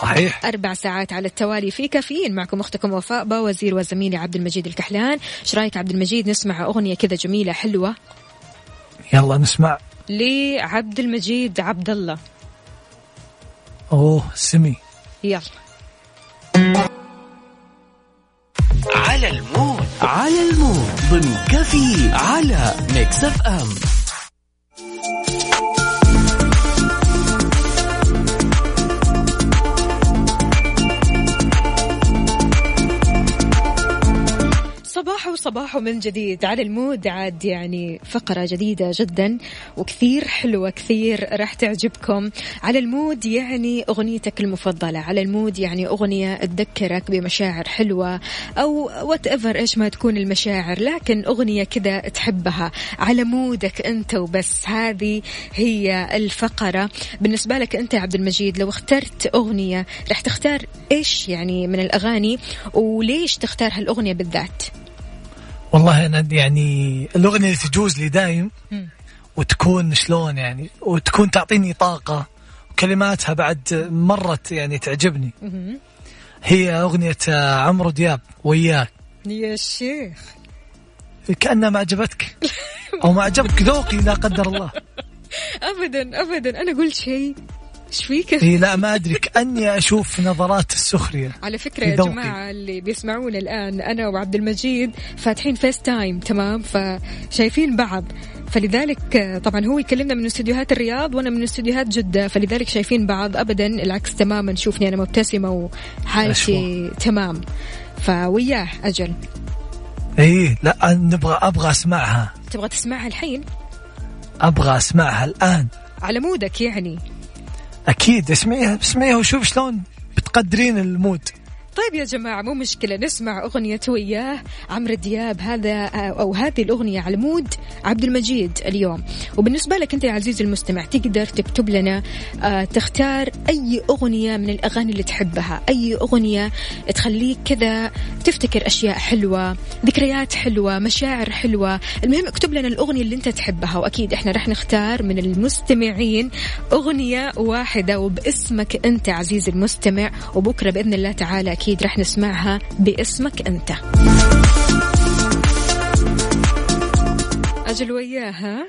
صحيح. أربع ساعات على التوالي في كافيين. معكم أختكم وفاء باوزير وزميلي عبد المجيد الكحلان. إيش رايك عبد المجيد؟ نسمع أغنية كذا جميلة حلوة. يلا نسمع. لعبد المجيد عبد الله أوه سمي. يلا. على المود. على المود. ضمن كفي على ميكس أف أم. صباح وصباح من جديد على ال mood. عاد يعني فقرة جديدة جدا وكثير حلوة كثير راح تعجبكم. على ال mood يعني أغنيتك المفضلة على ال mood يعني أغنية تذكرك بمشاعر حلوة أو whatever إيش ما تكون المشاعر لكن أغنية كذا تحبها. على مودك أنت وبس. هذه هي الفقرة. بالنسبة لك أنت عبد المجيد لو اخترت أغنية راح تختار إيش يعني من الأغاني؟ وليش تختار هالأغنية بالذات؟ والله أنا يعني الأغنية اللي تجوز لي دايم. وتكون شلون يعني وتكون تعطيني طاقة وكلماتها بعد مرت يعني تعجبني. هي أغنية عمرو دياب وياك. يا شيخ. كأنها ما عجبتك؟ أو ما عجبك ذوقي لا قدر الله. ابدا ابدا. أنا قلت شيء. إيش فيك؟ اي لا ما أدري. كأني أشوف نظرات السخرية. على فكرة في يا. جماعة اللي بيسمعونا الآن أنا وعبد المجيد فاتحين FaceTime تمام؟ فشايفين بعض. فلذلك طبعا هو يكلمنا من استديوهات الرياض وأنا من استديوهات جدة فلذلك شايفين بعض. ابدا العكس تماما. شوفني أنا مبتسمة وحالتي تمام. فوياه أجل. اي لا نبغى أبغى أسمعها. تبغى تسمعها الحين؟ أبغى أسمعها الآن. على مودك يعني. أكيد اسمعيها اسمعيها وشوف شلون بتقدرين ال mood طيب يا جماعة مو مشكلة نسمع أغنية وياه عمرو دياب هذا أو هذه الأغنية على مود عبد المجيد اليوم. وبالنسبة لك أنت يا عزيزي المستمع تقدر تكتب لنا آه، تختار أي أغنية من الأغاني اللي تحبها أي أغنية تخليك كذا تفتكر أشياء حلوة ذكريات حلوة مشاعر حلوة. المهم اكتب لنا الأغنية اللي أنت تحبها وأكيد إحنا رح نختار من المستمعين أغنية واحدة وباسمك أنت عزيزي المستمع وبكرة بإذن الله تعالى أكيد رح نسمعها باسمك أنت. أجل وياها.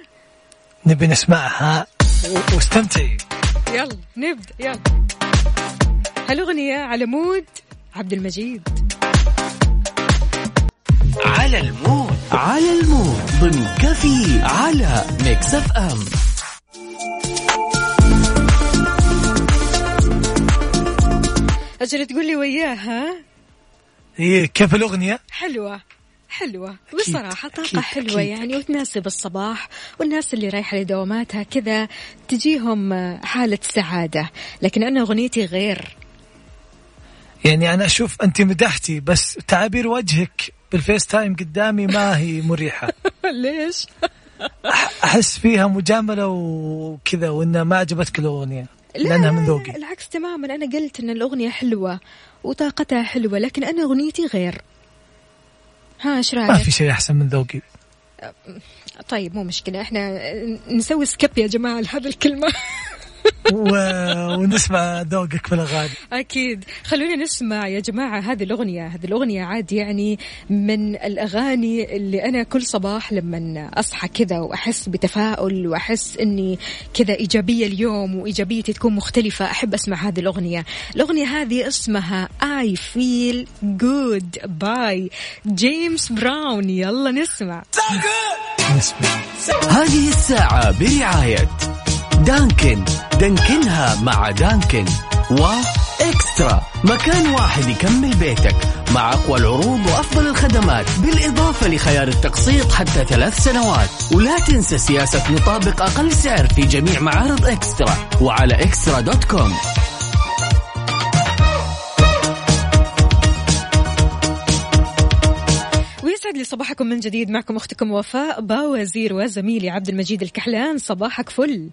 نبي نسمعها واستمتعي يلا نبدأ يلا. هالأغنية على مود عبد المجيد. على المود. على المود. ضمن كفي على ميكس أف أم. أجل تقول لي وياها هي كيف الأغنية؟ حلوة حلوة بصراحة طاقة أكيد، حلوة أكيد. يعني وتناسب الصباح والناس اللي رايحة لدواماتها كذا تجيهم حالة سعادة لكن أنا أغنيتي غير يعني أنا أشوف أنت مدحتي بس تعابير وجهك بال FaceTime قدامي ما هي مريحة ليش؟ أحس فيها مجاملة وكذا وإنها ما عجبتك الاغنيه لأنها من ذوقي. العكس تماما. أنا قلت أن الأغنية حلوة وطاقتها حلوة لكن أنا أغنيتي غير. ها إيش ما رأيك؟ في شيء أحسن من ذوقي. طيب مو مشكلة. إحنا نسوي سكيب يا جماعة لهذه الكلمة. و... ونسمع ذوقك في الأغاني. أكيد. خلونا نسمع يا جماعة هذه الأغنية. هذه الأغنية عاد يعني من الأغاني اللي أنا كل صباح لما أصحى كذا وأحس بتفاؤل وأحس أني كذا إيجابية اليوم وإيجابيتي تكون مختلفة أحب أسمع هذه الأغنية. الأغنية هذه اسمها I feel good by جيمس براون يلا نسمع. نسمع. هذه الساعة برعاية Dunkin. دانكنها مع Dunkin. و eXtra. مكان واحد يكمل بيتك مع أقوى العروض وأفضل الخدمات بالإضافة لخيار التقسيط حتى ثلاث سنوات. ولا تنسى سياسة نطابق أقل سعر في جميع معارض eXtra وعلى eXtra dot com. ويسعد لي صباحكم من جديد. معكم أختكم وفاء باوزير وزميلي عبد المجيد الكحلان. صباحك فل.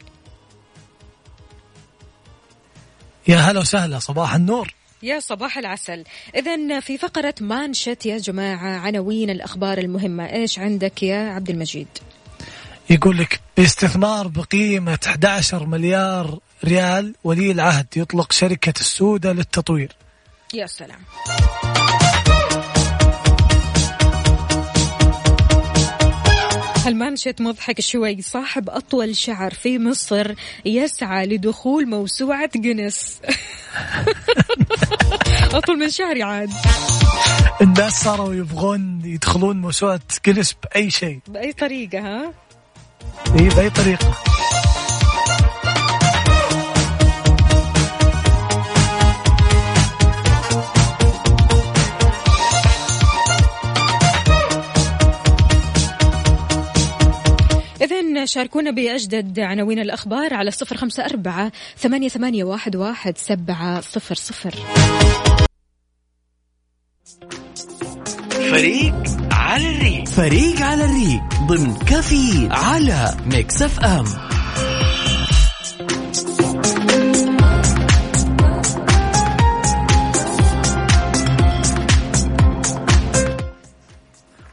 يا هلا وسهلا صباح النور. يا صباح العسل. إذا في فقرة مانشت يا جماعة عناوين الأخبار المهمة إيش عندك يا عبد المجيد؟ يقول لك باستثمار بقيمة 11 مليار ريال ولي العهد يطلق شركة السودة للتطوير. يا سلام. المانشيت مضحك شوي. صاحب أطول شعر في مصر يسعى لدخول موسوعة جينيس. أطول من شعري عاد. الناس صاروا يبغون يدخلون موسوعة جنس بأي شيء. بأي طريقة ها؟ إيه بأي طريقة. شاركونا بأجدد عناوين الأخبار على صفر خمسة أربعة ثمانية, ثمانية واحد, واحد سبعة صفر صفر. فريق على الريق. فريق على الريق ضمن coffee على Mix FM.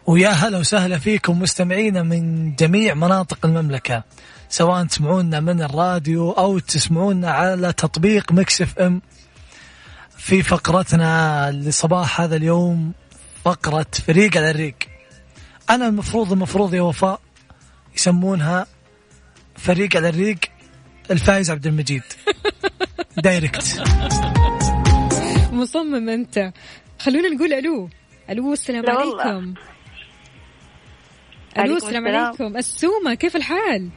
ويا هلا وسهلا فيكم مستمعينا من جميع مناطق المملكة سواء تسمعونا من الراديو أو تسمعونا على تطبيق Mix FM. في فقرتنا لصباح هذا اليوم فقرة فريق على الريق. أنا المفروض المفروض يا وفاء يسمونها فريق على الريق الفايز عبد المجيد. direct. مصمم أنت. خلونا نقول ألو. ألو السلام لا والله. ألو عليكم السلام. عليكم السومة كيف الحال؟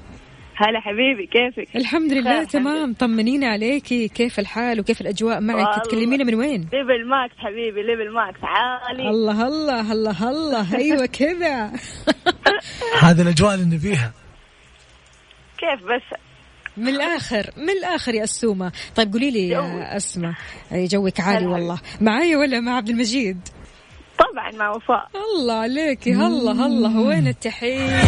هلا حبيبي كيفك؟ الحمد لله تمام طمنينا عليكي كيف الحال وكيف الأجواء معك. تكلمينا من وين؟ level max حبيبي level max عالي الله الله الله الله أيوه كذا هذه الأجواء اللي نبيها كيف بس من الآخر من الآخر يا السومة طيب قولي لي يا اسماء أي جوك عالي. والله معايا ولا مع عبد المجيد؟ طبعا مع وفاء. الله عليكي هلا هلا. وين التحية؟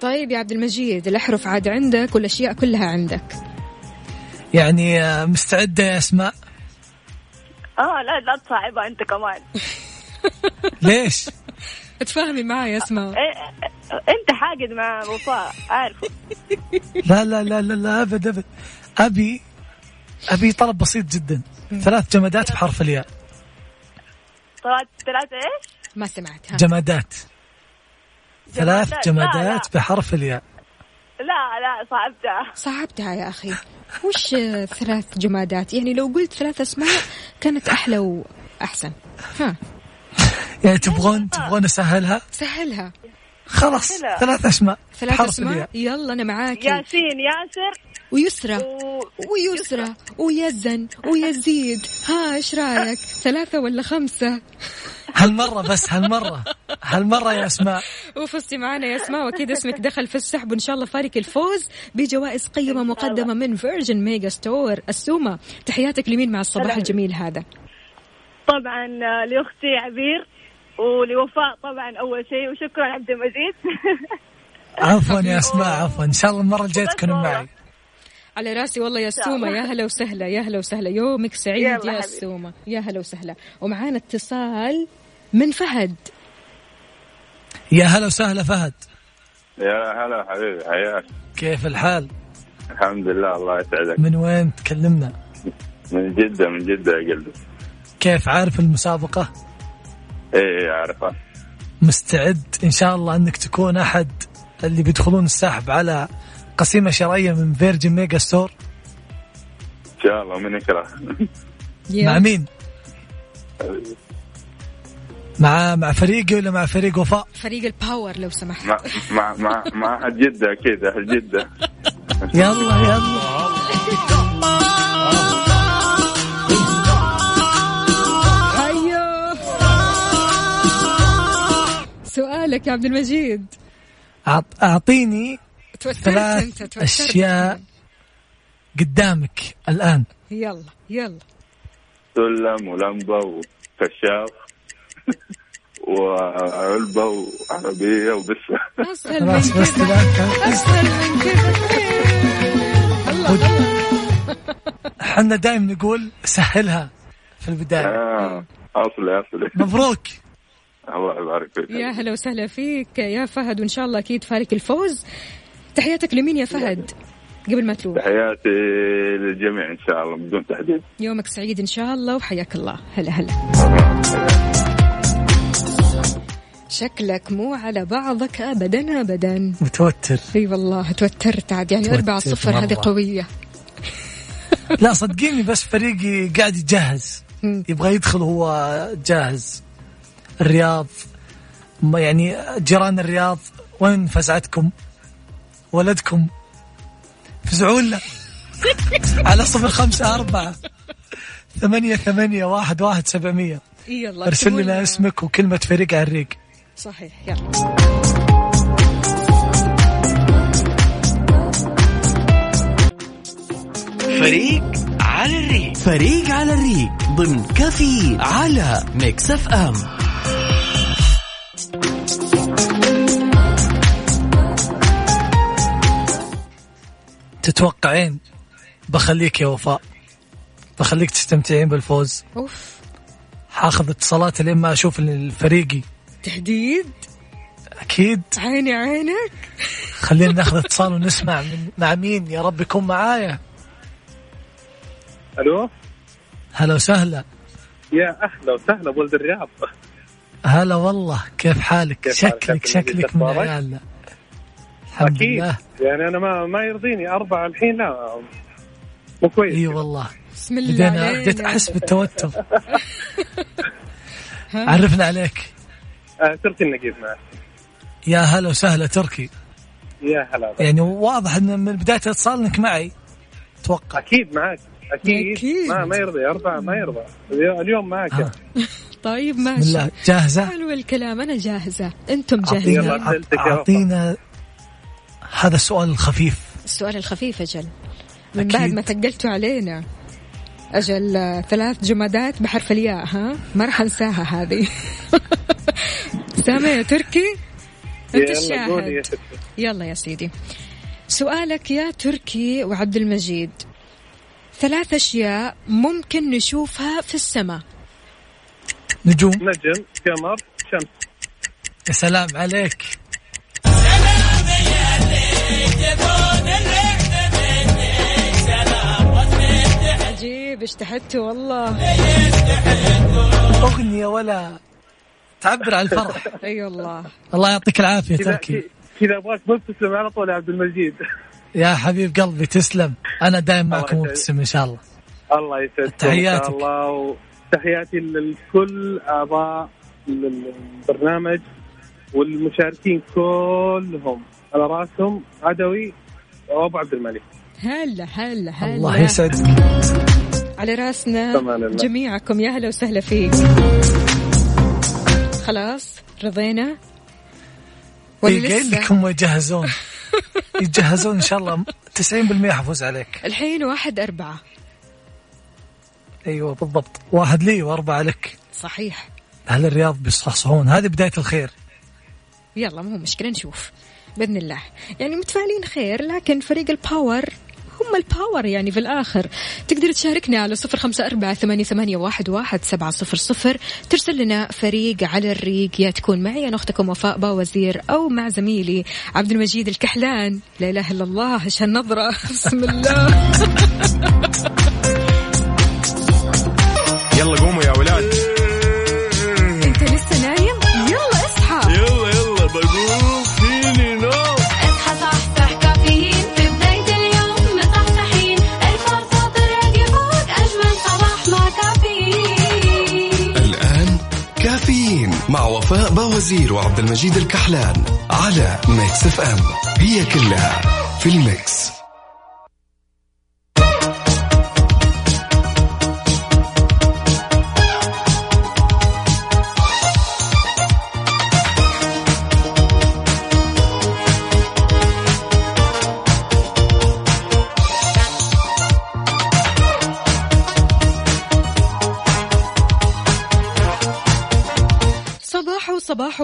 طيب يا عبد المجيد الأحرف عاد عندك والأشياء كلها عندك؟ يعني آه، مستعدة يا أسماء؟ آه لا لا تصعبها أنت كمان. ليش؟ تفهمي معايا أسماء. إيه، انت حاقد مع وفاء عارف. لا لا لا لا, لا أبد أبد. أبي أبي طلب بسيط جدا. ثلاث جمادات بحرف الياء. طلعت ثلاثة إيش؟ ما سمعت ها. جمادات. ثلاث جمادات. لا، جمادات لا. بحرف الياء. لا لا صعبتها. صعبتها يا أخي. وش ثلاث جمادات؟ يعني لو قلت ثلاث أسماء كانت أحلى وأحسن ها. يعني تبغون تبغون أسهلها؟ سهلها. خلاص. ثلاث أسماء. ثلاث الياء يلا أنا معاكي ياسين ياسر. ويسرى. و... ويسرى. ويزن. ويزيد. ها إيش رأيك؟ ثلاثة ولا خمسة؟ هالمرة بس هالمرة. هالمرة يا أسماء. وفزتي معنا يا أسماء وأكيد اسمك دخل في السحب وإن شاء الله فارق الفوز بجوائز قيمة مقدمة من Virgin Megastore. السومة تحياتك لمين مع الصباح. الجميل هذا؟ طبعا آه، لأختي عبير. ولوفاء طبعا أول شيء وشكرا عبد المجيد. عفوا يا أسماء عفوا. إن شاء الله المرة الجاية بس تكونوا. معي. على رأسي والله يا السومة. يا هلا وسهلا يا هلا وسهلا. يومك سعيد يا. السومة يا هلا وسهلا. ومعانا اتصال من فهد. يا هلا وسهلا فهد. يا هلا حبيبي حياك. كيف الحال؟ الحمد لله الله يسعدك. من وين تكلمنا؟ من جدة من جدة يا قلبي. كيف عارف المسابقة؟ إيه أعرفها. مستعد إن شاء الله أنك تكون أحد اللي بيدخلون السحب على قسيمة شرائية من Virgin Megastore إن شاء الله من يكره. مع مين؟ مع مع فريقي ولا مع فريق وفاء؟ فريق الباور لو سمحت. مع مع مع مع جدة أكيد أهل جدة. يلا. يلا. سؤالك يا عبد المجيد. أعطيني ثلاث أنت أشياء قدامك الآن. يلا يلا. سلم ولمبة وكشاف وعلبة وعربية وبسة أسهل من خلاص بس كذا أسهل من كذا إحنا دائما نقول سهلها في البداية. آه أصلي أصلي. مبروك. الله يبارك فيك. يا هلا وسهلا فيك. يا فهد وإن شاء الله أكيد فارق الفوز. تحياتك لمين يا فهد؟ قبل ما تروح. تحياتي للجميع إن شاء الله بدون تحديد. يومك سعيد إن شاء الله وحياك الله. هلا هلا. شكلك مو على بعضك ابدا ابدا. متوتر. أي والله توترت عاد. يعني توترت أربعة صفر هذه مرة. قوية. لا صدقيني بس فريقي قاعد يتجهز مم. يبغى يدخل هو جاهز. الرياض ما يعني جيران الرياض وين فزعتكم؟ ولدكم؟ فزعوا لنا على صفر خمسة أربعة ثمانية ثمانية واحد واحد سبعمية. يلا ارسل لنا اسمك وكلمة فريق على الريق. صحيح يلا. فريق على الريق. فريق على الريق ضمن كفي على ميكس أف أم. تتوقعين بخليك يا وفاء؟ بخليك تستمتعين بالفوز؟ أوف. حاخذ اتصالات لين ما أشوف الفريقي تهديد أكيد. عيني عينك. خلينا ناخذ اتصال ونسمع من مع مين؟ يا رب يكون معايا. ألو؟ هلا وسهلا. يا أهلا وسهلا بولد الرياض. هلا والله كيف حالك؟ كيف شكلك حالك؟ شكلك من؟ عيالنا. الحمد أكيد. لله. يعني أنا ما ما يرضيني. أربعة الحين لا مو كويس إي والله. بسم الله بدينا علينا. بديت أحس بالتوتر. عرفنا عليك. آه تركي النقيب معك. يا هلا وسهلا تركي. يا هلا يعني واضح إن من بداية اتصال انك معي أتوقع أكيد معك. أكيد, أكيد. ما ما يرضي اربعه ما يرضى. اليوم معك. ها. طيب بسم ماشي. الله. جاهزة؟ حلو الكلام أنا جاهزة. أنتم اعطينا جاهزين. أعطينا هذا السؤال الخفيف. السؤال الخفيف أجل. من أكيد. بعد ما ثقلتوا علينا أجل آه، ثلاث جمادات بحرف الياء ها؟ ما راح أنساها هذه. سامع يا تركي يا الشاهد يلا يا سيدي. سؤالك يا تركي وعبد المجيد. ثلاث أشياء ممكن نشوفها في السماء. نجوم. نجم قمر شمس. يا سلام عليك. عجيب اشتحدتوا والله. أغنية ولا تعبر عن الفرح. أي والله. الله يعطيك العافية تركي كذا أبغاك مبتسم على طول يا عبد المجيد. يا حبيب قلبي تسلم. أنا دايم معكم مبتسم إن شاء الله. الله يسعدك تحياتك. الله. وتحياتي لكل اعضاء البرنامج والمشاركين كلهم. على رأسهم عدوي وابو عبد الملك. هلا هلا هلا. الله يسعدك. على راسنا. جميعكم. يا هلا وسهلا فيك. خلاص رضينا؟ ولا إيه، قايل لسه؟ لك هم يجهزون يتجهزون إن شاء الله. 90% حفوز عليك. الحين واحد أربعة. أيوه بالضبط. واحد لي وأربعة لك. صحيح. أهل الرياض بيصحصحون. هذه بداية الخير. يلا مو مشكلة نشوف. بإذن الله. يعني متفائلين خير لكن فريق الباور هم الباور يعني في الآخر. تقدر تشاركنا على صفر خمسة أربعة ثمانية, واحد سبعة صفر صفر. ترسل لنا فريق على الريق يا تكون معي أنا أختكم وفاء باوزير أو مع زميلي عبد المجيد الكحلان. لا إله إلا الله إيش هالنظرة بسم الله. يلا قوموا يا ولاد. مع وفاء باوزير وعبد المجيد الكحلان على Mix FM. هي كلها في ال mix.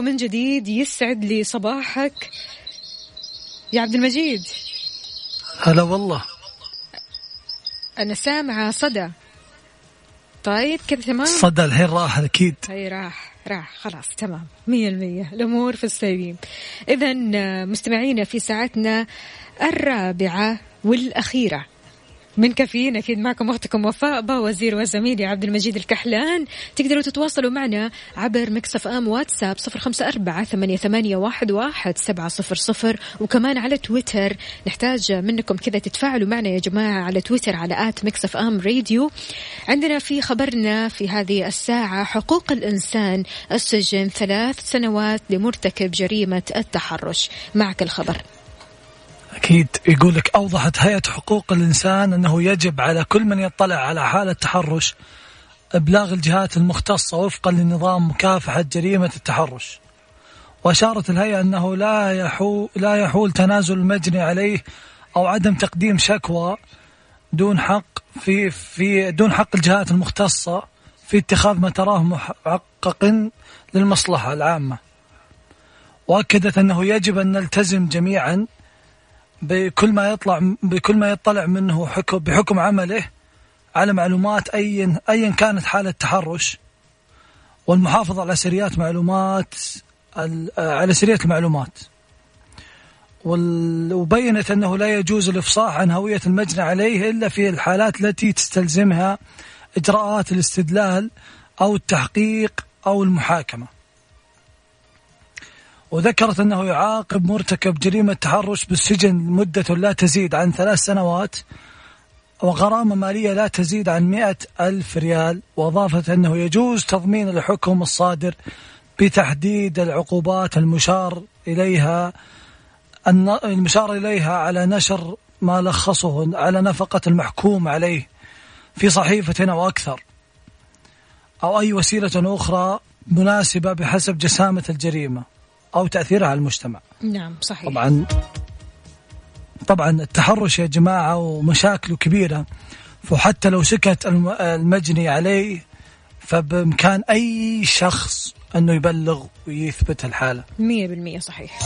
وصباح من جديد يسعد لي صباحك. يا عبد المجيد. هلا والله. أنا سامعة صدى. طيب كذا تمام؟ صدى الحين راح أكيد. هي راح راح. خلاص تمام. مية المية. الأمور في السليم. إذا مستمعينا في ساعتنا الرابعة والأخيرة. من كافيين أكيد معكم أختكم وفاء با وزير وزميلي عبد المجيد الكحلان. تقدروا تتواصلوا معنا عبر Mix FM واتساب صفر خمسة أربعة ثمانية, ثمانية واحد, واحد سبعة صفر صفر وكمان على تويتر. نحتاج منكم كذا تتفاعلوا معنا يا جماعة على تويتر على at Mix FM Radio. عندنا في خبرنا في هذه الساعة حقوق الإنسان السجن ثلاث سنوات لمرتكب جريمة التحرش. معك الخبر. أكيد يقول لك أوضحت هيئة حقوق الإنسان أنه يجب على كل من يطلع على حالة تحرش إبلاغ الجهات المختصة وفقا لنظام مكافحة جريمة التحرش. وأشارت الهيئة أنه لا يحول, لا يحول تنازل المجني عليه أو عدم تقديم شكوى دون حق في في دون حق الجهات المختصة في اتخاذ ما تراه محقق للمصلحة العامة. وأكدت أنه يجب أن نلتزم جميعا بكل ما يطلع بكل ما يطلع منه حكم بحكم عمله على معلومات ايا ايا كانت حالة تحرش والمحافظه على سريات معلومات آه، على سريات المعلومات. وبينت أنه لا يجوز الإفصاح عن هوية المجني عليه إلا في الحالات التي تستلزمها إجراءات الاستدلال أو التحقيق أو المحاكمة. وذكرت أنه يعاقب مرتكب جريمة تحرش بالسجن مدة لا تزيد عن ثلاث سنوات وغرامة مالية لا تزيد عن مئة ألف ريال وأضافت أنه يجوز تضمين الحكم الصادر بتحديد العقوبات المشار إليها المشار إليها على نشر ما لخصه على نفقة المحكوم عليه في صحيفة أو أكثر أو أي وسيلة أخرى مناسبة بحسب جسامة الجريمة. أو تأثيرها على المجتمع. نعم صحيح. طبعا طبعا التحرش يا جماعة ومشاكله كبيرة. فحتى لو سكت الم- المجني عليه فبإمكان أي شخص أنه يبلغ ويثبت الحالة. مية بالمية صحيح.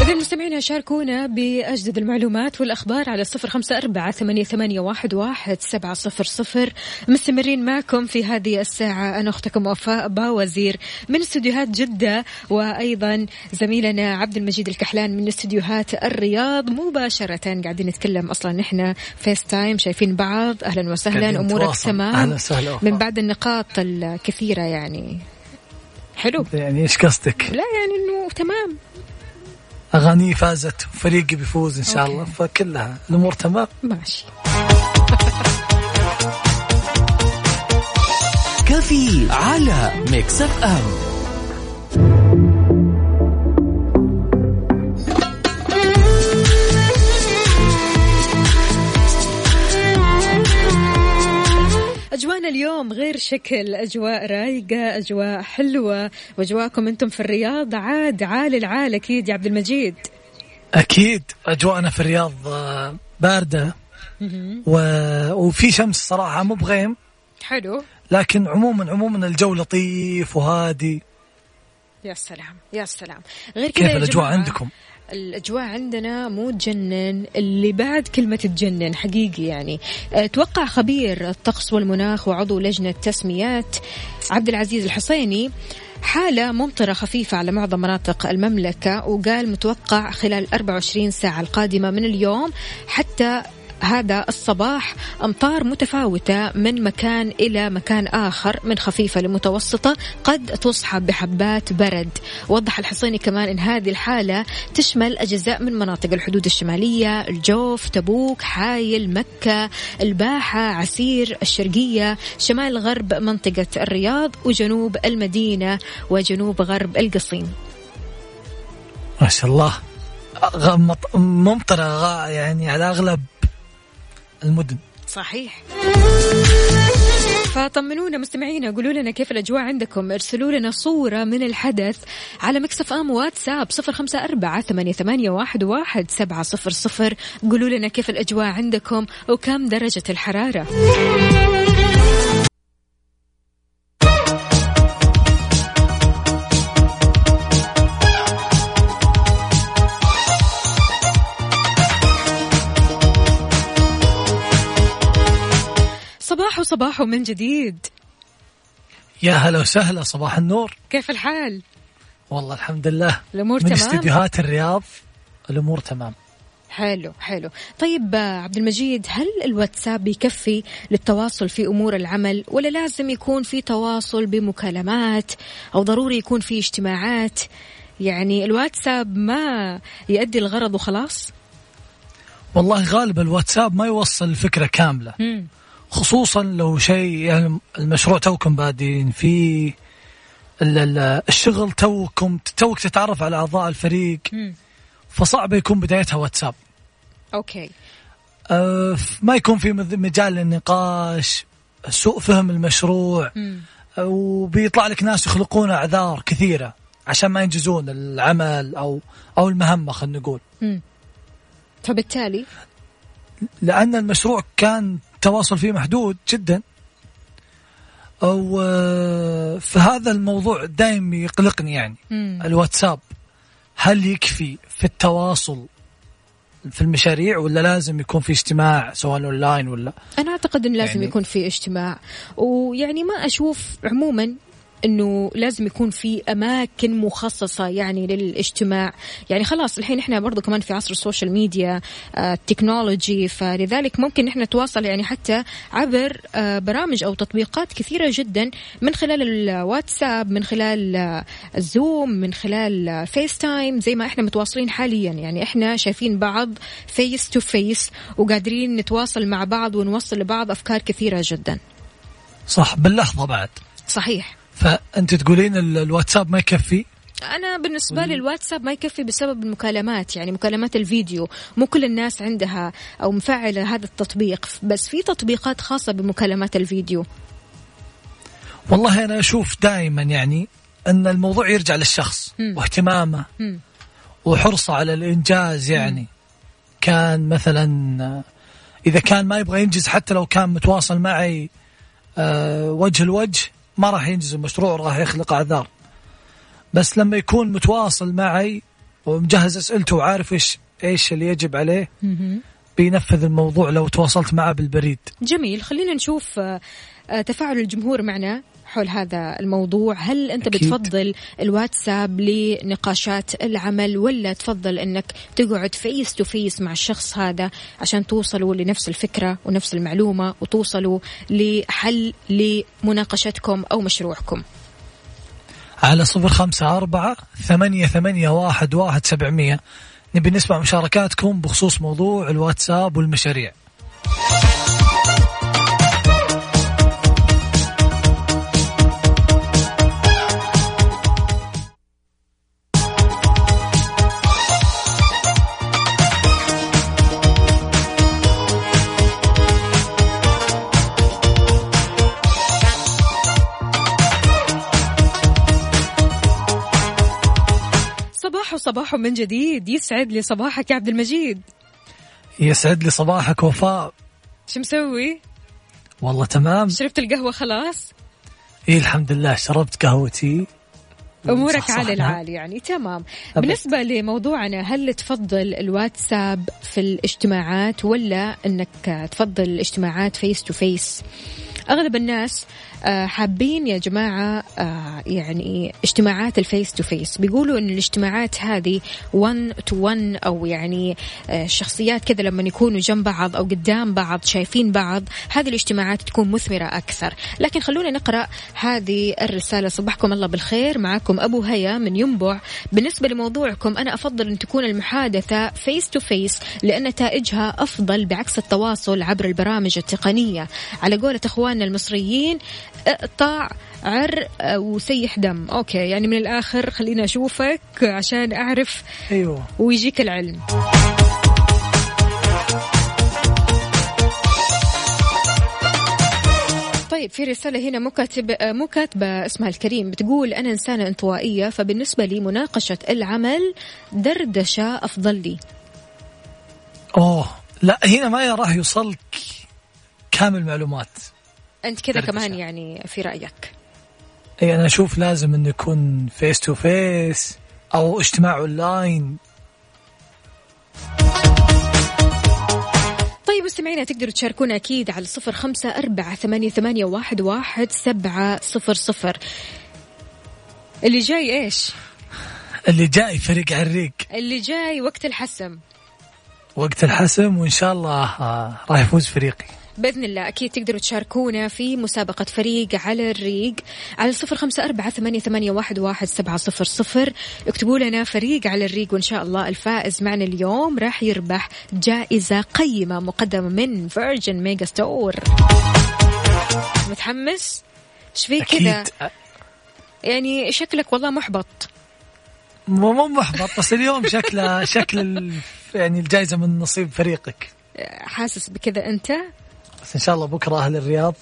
إذا المستمعين شاركونا بأجدد المعلومات والأخبار على صفر خمسة أربعة ثمانية, ثمانية واحد, واحد سبعة صفر صفر. مستمرين معكم في هذه الساعة. أنا أختكم وفاء باوزير من استديوهات جدة وأيضا زميلنا عبد المجيد الكحلان من استديوهات الرياض. مباشرة قاعدين نتكلم أصلا نحن FaceTime شايفين بعض. أهلا وسهلا أمورك. تمام. من بعد النقاط الكثيرة يعني. حلو. يعني إيش قصدك؟ لا يعني إنه تمام. أغاني فازت وفريقي بيفوز إن شاء أوكي. الله فكلها الأمور تمام؟ ماشي. coffee على Mix FM. أجواءنا اليوم غير شكل أجواء رايقة أجواء حلوة. وأجواءكم أنتم في الرياض. عاد عال العال أكيد يا عبد المجيد. أكيد أجواءنا في الرياض آه، باردة. و... وفي شمس صراحة مو بغيم. حلو. لكن عموما عموما الجو لطيف وهادي. يا سلام يا سلام. غير كذا كيف الأجواء عندكم؟ الأجواء عندنا مو تجنن اللي بعد كلمة تجنن حقيقي يعني. أه، توقع خبير الطقس والمناخ وعضو لجنة تسميات عبد العزيز الحصيني. حالة ممطرة خفيفة على معظم مناطق المملكة وقال متوقع خلال 24 ساعة القادمة من اليوم حتى هذا الصباح أمطار متفاوتة من مكان إلى مكان آخر من خفيفة لمتوسطة قد تصحب بحبات برد. وضح الحصيني كمان أن هذه الحالة تشمل أجزاء من مناطق الحدود الشمالية الجوف تبوك حايل مكة الباحة عسير الشرقية شمال غرب منطقة الرياض وجنوب المدينة وجنوب غرب القصيم. ما شاء الله. غا- يعني على أغلب المدن. صحيح. فطمنونا مستمعينا قولوا لنا كيف الأجواء عندكم. ارسلوا لنا صورة من الحدث على مكسف أم واتساب صفر خمسة أربعة ثمانية, ثمانية واحد, واحد سبعة صفر صفر. قولوا لنا كيف الأجواء عندكم وكم درجة الحرارة. صباح صباح من جديد. يا هلا وسهلا صباح النور. كيف الحال؟ والله الحمد لله. الأمور من تمام؟ استديوهات الرياض الأمور تمام. حلو حلو. طيب آه، عبد المجيد هل الواتساب بيكفي للتواصل في أمور العمل ولا لازم يكون في تواصل بمكالمات أو ضروري يكون في اجتماعات؟ يعني الواتساب ما يؤدي الغرض وخلاص؟ والله غالب الواتساب ما يوصل الفكرة كاملة. مم. خصوصا لو شيء يعني المشروع توكم بادين فيه ال- ال- الشغل توكم توك تتعرف على أعضاء الفريق. فصعب يكون بدايتها واتساب أوكي أه ما يكون في مجال للنقاش سوء فهم المشروع. وبيطلع لك ناس يخلقون أعذار كثيرة عشان ما ينجزون العمل أو أو المهمة خلينا نقول مم. فبالتالي لأن المشروع كان التواصل فيه محدود جدا. أو آه، فهذا الموضوع دائما يقلقني يعني. مم. الواتساب هل يكفي في التواصل في المشاريع ولا لازم يكون في اجتماع سواء أونلاين ولا؟ أنا أعتقد إن لازم يعني- يكون في اجتماع. ويعني ما أشوف عموما إنه لازم يكون في أماكن مخصصة يعني للاجتماع. يعني خلاص الحين إحنا برضو كمان في عصر ال social media آه، ال technology فلذلك ممكن إحنا نتواصل يعني حتى عبر آه، برامج أو تطبيقات كثيرة جدا من خلال الواتساب من خلال آه، ال Zoom من خلال FaceTime زي ما إحنا متواصلين حاليا. يعني إحنا شايفين بعض face to face وقادرين نتواصل مع بعض ونوصل لبعض أفكار كثيرة جدا. صح باللحظة بعد. صحيح. فأنت تقولين ال- الواتساب ما يكفي؟ أنا بالنسبة لي الواتساب ما يكفي بسبب المكالمات يعني مكالمات الفيديو. مو كل الناس عندها أو مفعله هذا التطبيق بس في تطبيقات خاصة بمكالمات الفيديو. والله أنا أشوف دائما يعني أن الموضوع يرجع للشخص مم. واهتمامه مم. وحرصه على الإنجاز يعني. كان مثلا إذا كان ما يبغى ينجز حتى لو كان متواصل معي آه، وجه لوجه ما راح ينجز المشروع راح يخلق أعذار. بس لما يكون متواصل معي ومجهز أسئلته وعارف إيش إيش اللي يجب عليه. بينفذ الموضوع لو تواصلت معه بالبريد. جميل. خلينا نشوف آه، آه، تفاعل الجمهور معنا. حول هذا الموضوع. هل أنت أكيد. بتفضل الواتساب لنقاشات العمل ولا تفضل أنك تقعد face to face مع الشخص هذا عشان توصلوا لنفس الفكرة ونفس المعلومة وتوصلوا لحل لمناقشتكم أو مشروعكم؟ على صفر خمسة أربعة ثمانية ثمانية واحد واحد سبعمية. نبي نسمع مشاركاتكم بخصوص موضوع الواتساب والمشاريع. صباح من جديد يسعد لي صباحك يا عبد المجيد يسعد لي صباحك وفاء شو مسوي؟ والله تمام شربت القهوة خلاص؟ إيه الحمد لله شربت قهوتي أمورك على. العالي يعني تمام أبد. بالنسبة لموضوعنا هل تفضل الواتساب في الاجتماعات ولا إنك تفضل الاجتماعات face to face أغلب الناس حابين يا جماعة آه، يعني اجتماعات ال face to face. بيقولوا إن الاجتماعات هذه 1 to 1 أو يعني آه، الشخصيات كذا لما يكونوا جنب بعض أو قدام بعض شايفين بعض هذه الاجتماعات تكون مثمرة أكثر. لكن خلونا نقرأ هذه الرسالة. صبحكم الله بالخير. معكم أبو هيا من ينبع بالنسبة لموضوعكم أنا أفضل أن تكون المحادثة face to face لأن نتائجها أفضل بعكس التواصل عبر البرامج التقنية. على قولة إخواننا المصريين اقطع عر وسيح دم. أوكي يعني من الآخر خليني أشوفك عشان أعرف أيوه. ويجيك العلم. طيب في رسالة هنا مو كاتب مو كاتبة اسمها الكريم بتقول أنا إنسانة انطوائية فبالنسبة لي مناقشة العمل دردشة أفضل لي. أوه لا هنا ما راح يوصلك كامل معلومات أنت كذا. كمان يعني في رأيك. إي أنا أشوف لازم إنه يكون face to face أو اجتماع اونلاين طيب مستمعينا تقدروا تشاركونا أكيد على صفر خمسة أربعة ثمانية, ثمانية واحد, واحد سبعة صفر صفر. اللي جاي إيش؟ اللي جاي فريق عريق. اللي جاي وقت الحسم. وقت الحسم وإن شاء الله آه، راح يفوز فريقي. بإذن الله أكيد تقدروا تشاركونا في مسابقة فريق على الريق على صفر خمسة أربعة ثمانية, ثمانية واحد, واحد سبعة صفر صفر اكتبوا لنا فريق على الريق وإن شاء الله الفائز معنا اليوم راح يربح جائزة قيمة مقدمة من Virgin Megastore متحمس؟ إيش فيك كذا؟ أكيد يعني شكلك والله محبط مو مو محبط بس اليوم شكله شكل يعني الجائزة من نصيب فريقك حاسس بكذا أنت؟ بس إن شاء الله بكرة أهل الرياض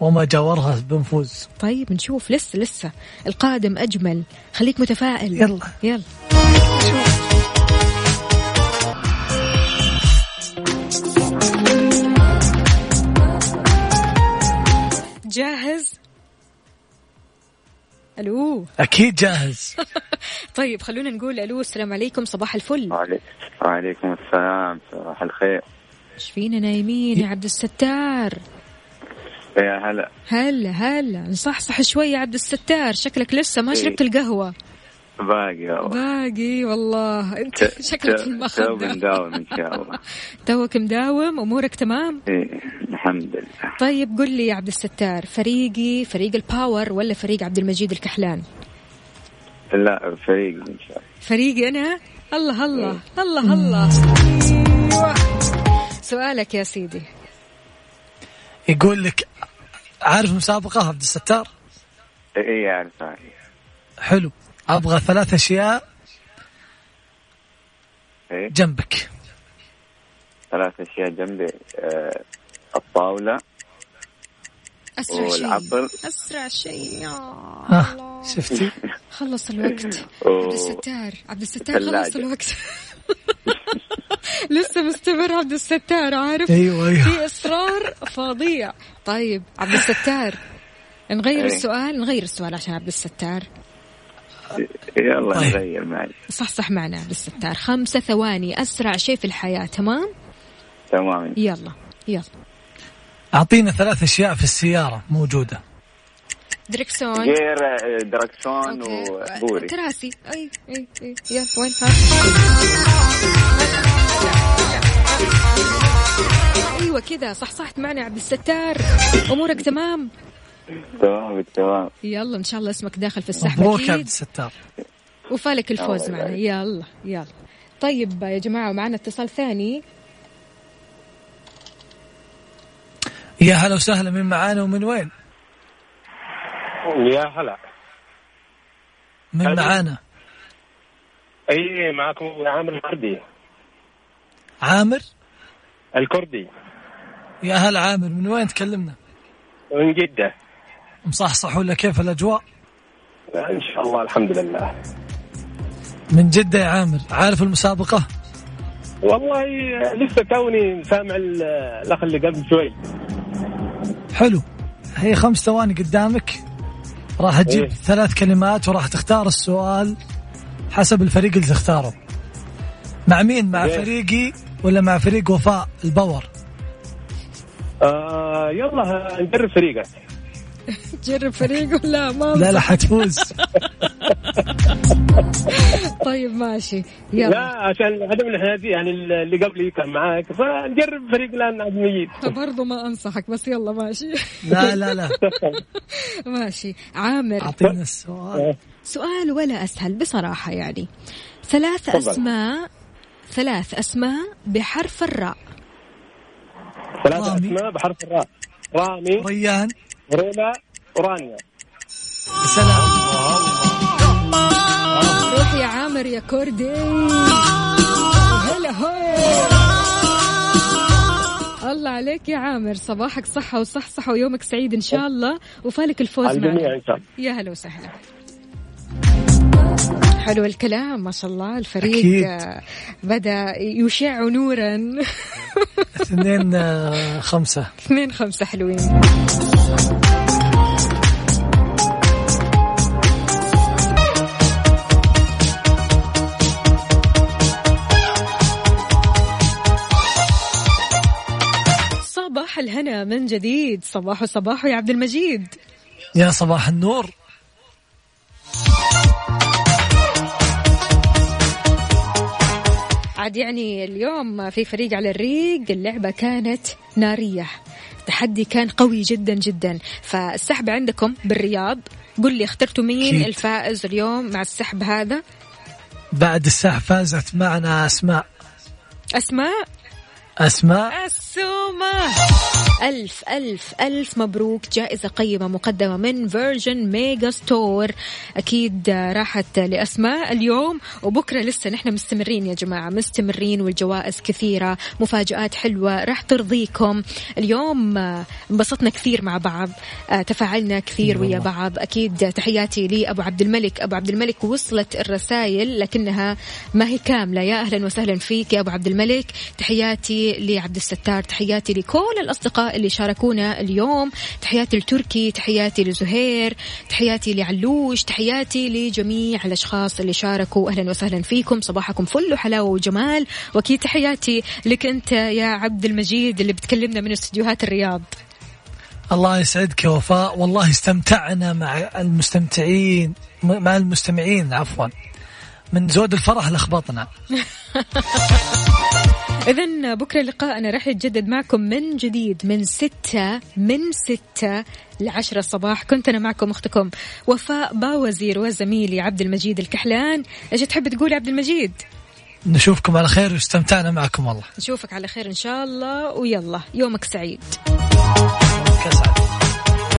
وما جاورها بنفوز طيب نشوف. لسه لسه. القادم أجمل. خليك متفائل. يلا. يلا. جاهز؟ ألو. أكيد جاهز. طيب خلونا نقول ألو. السلام عليكم. صباح الفل. وعليكم وعليكم السلام. صباح الخير. إيش فينا نايمين يا عبد الستار؟ يا هلا. هلا هلا. نصحصح شوي يا عبد الستار. شكلك لسه ما إيه. شربت القهوة. باقي والله باقي والله. أنت شكلك في ت- تو المخدة بنداوم إن شاء الله. توك مداوم. أمورك تمام؟ إيه الحمد لله. طيب قل لي يا عبد الستار فريقي فريق ال power ولا فريق عبد المجيد الكحلان؟ لا فريق إن شاء الله. فريقي أنا؟ الله الله. الله الله. أيوة. سؤالك يا سيدي. يقول لك عارف مسابقة عبد الستار؟ اي عارفه حلو. أبغى ثلاث أشياء إيه. جنبك. ثلاث أشياء جنبي آه الطاولة أسرع شيء. أسرع شيء يا ها الله. شفتي؟ خلص الوقت. عبد الستار عبد الستار خلص. الوقت. لسه مستمر عبد الستار عارف؟ أيوه أيوه. في إصرار فظيع. طيب عبد الستار نغير. السؤال؟ نغير السؤال عشان عبد الستار. يلا طيب. نغير معي صحصح معنا عبد الستار. خمسة ثواني أسرع شيء في الحياة تمام؟ تمام. يلا يلا. أعطينا ثلاث أشياء في السيارة موجودة. دركسون غير دركسون. وبوري كراسي اي اي اي يلا وين ها أيوه كذا صحصحت معنا عبد الستار امورك تمام تمام بالتمام يلا ان شاء الله اسمك داخل في السحب مبروك يا عبد الستار وفالك الفوز معنا. يلا يلا طيب يا جماعة ومعنا اتصال ثاني يا هلا وسهلا من معانا ومن وين؟ يا هلا. من. معانا؟ أي معكم عامر الكردي. عامر؟ الكردي. يا هلا عامر من وين تكلمنا؟ من جدة. مصحصح ولا كيف الأجواء؟ إن شاء الله الحمد لله. من جدة يا عامر عارف المسابقة؟ والله لسه توني سامع ال- الأخ اللي قبل شوي. حلو. هي خمس ثواني قدامك. راح تجيب إيه. ثلاث كلمات وراح تختار السؤال حسب الفريق اللي تختاره مع مين مع إيه. فريقي ولا مع فريق وفاء الباور آه يلا نجرب فريقك جرب فريق ولا ما لا لا. حتفوز طيب ماشي. لا يلا عشان عدم الحيادية يعني اللي قبلي كان معاك. فنجرب فريق الآن المجيد. برضو ما أنصحك بس يلا ماشي. لا لا لا. ماشي. عامر. أعطينا السؤال. سؤال ولا أسهل؟ بصراحة يعني. ثلاث. أسماء ثلاث أسماء بحرف الراء. رامي. أسماء بحرف الراء. رامي ريان. رولا ورانيا سلام. يا عامر يا كردي هلا هو. الله عليك يا عامر. صباحك صحة وصحصحة ويومك سعيد إن شاء الله. وفالك الفوز معنا. الله. يا هلا وسهلا. حلو الكلام ما شاء الله. الفريق أكيد. آه، بدأ يشع نورا. اثنين آه، خمسة. اثنين خمسة حلوين. جديد صباح صباح يا عبد المجيد. يا صباح النور. عاد يعني اليوم في فريق على الريق اللعبة كانت نارية. التحدي كان قوي جدا جدا. فالسحب عندكم بالرياض. قل لي اخترتوا مين أكيد. الفائز اليوم مع السحب هذا؟ بعد الساعة فازت معنا أسماء. أسماء؟ أسماء. السومة ألف ألف ألف مبروك. جائزة قيمة مقدمة من Virgin Megastore أكيد راحت لأسماء اليوم وبكرة لسه نحن مستمرين يا جماعة. مستمرين والجوائز كثيرة. مفاجآت حلوة راح ترضيكم. اليوم انبسطنا كثير مع بعض. تفاعلنا كثير ويا بعض. أكيد تحياتي لأبو عبد الملك. أبو عبد الملك وصلت الرسائل لكنها ما هي كاملة. يا أهلا وسهلا فيك يا أبو عبد الملك. تحياتي لعبد الستار. تحياتي لكل الأصدقاء اللي شاركونا اليوم. تحياتي لتركي تحياتي لزهير تحياتي لعلوش تحياتي لجميع الأشخاص اللي شاركوا. أهلا وسهلا فيكم. صباحكم فل وحلاوة وجمال. وأكيد تحياتي لك أنت يا عبد المجيد اللي بتكلمنا من استديوهات الرياض. الله يسعدك يا وفاء. والله استمتعنا مع المستمتعين مع المستمعين عفوا من زود الفرح لخبطنا إذا بكرة لقاءنا راح يتجدد معكم من جديد من ستة من ستة لعشرة الصباح. كنت أنا معكم أختكم وفاء باوزير وزميلي عبد المجيد الكحلان. إيش تحب تقول عبد المجيد؟ نشوفكم على خير واستمتعنا معكم والله. نشوفك على خير إن شاء الله ويلا يومك سعيد. كسعد.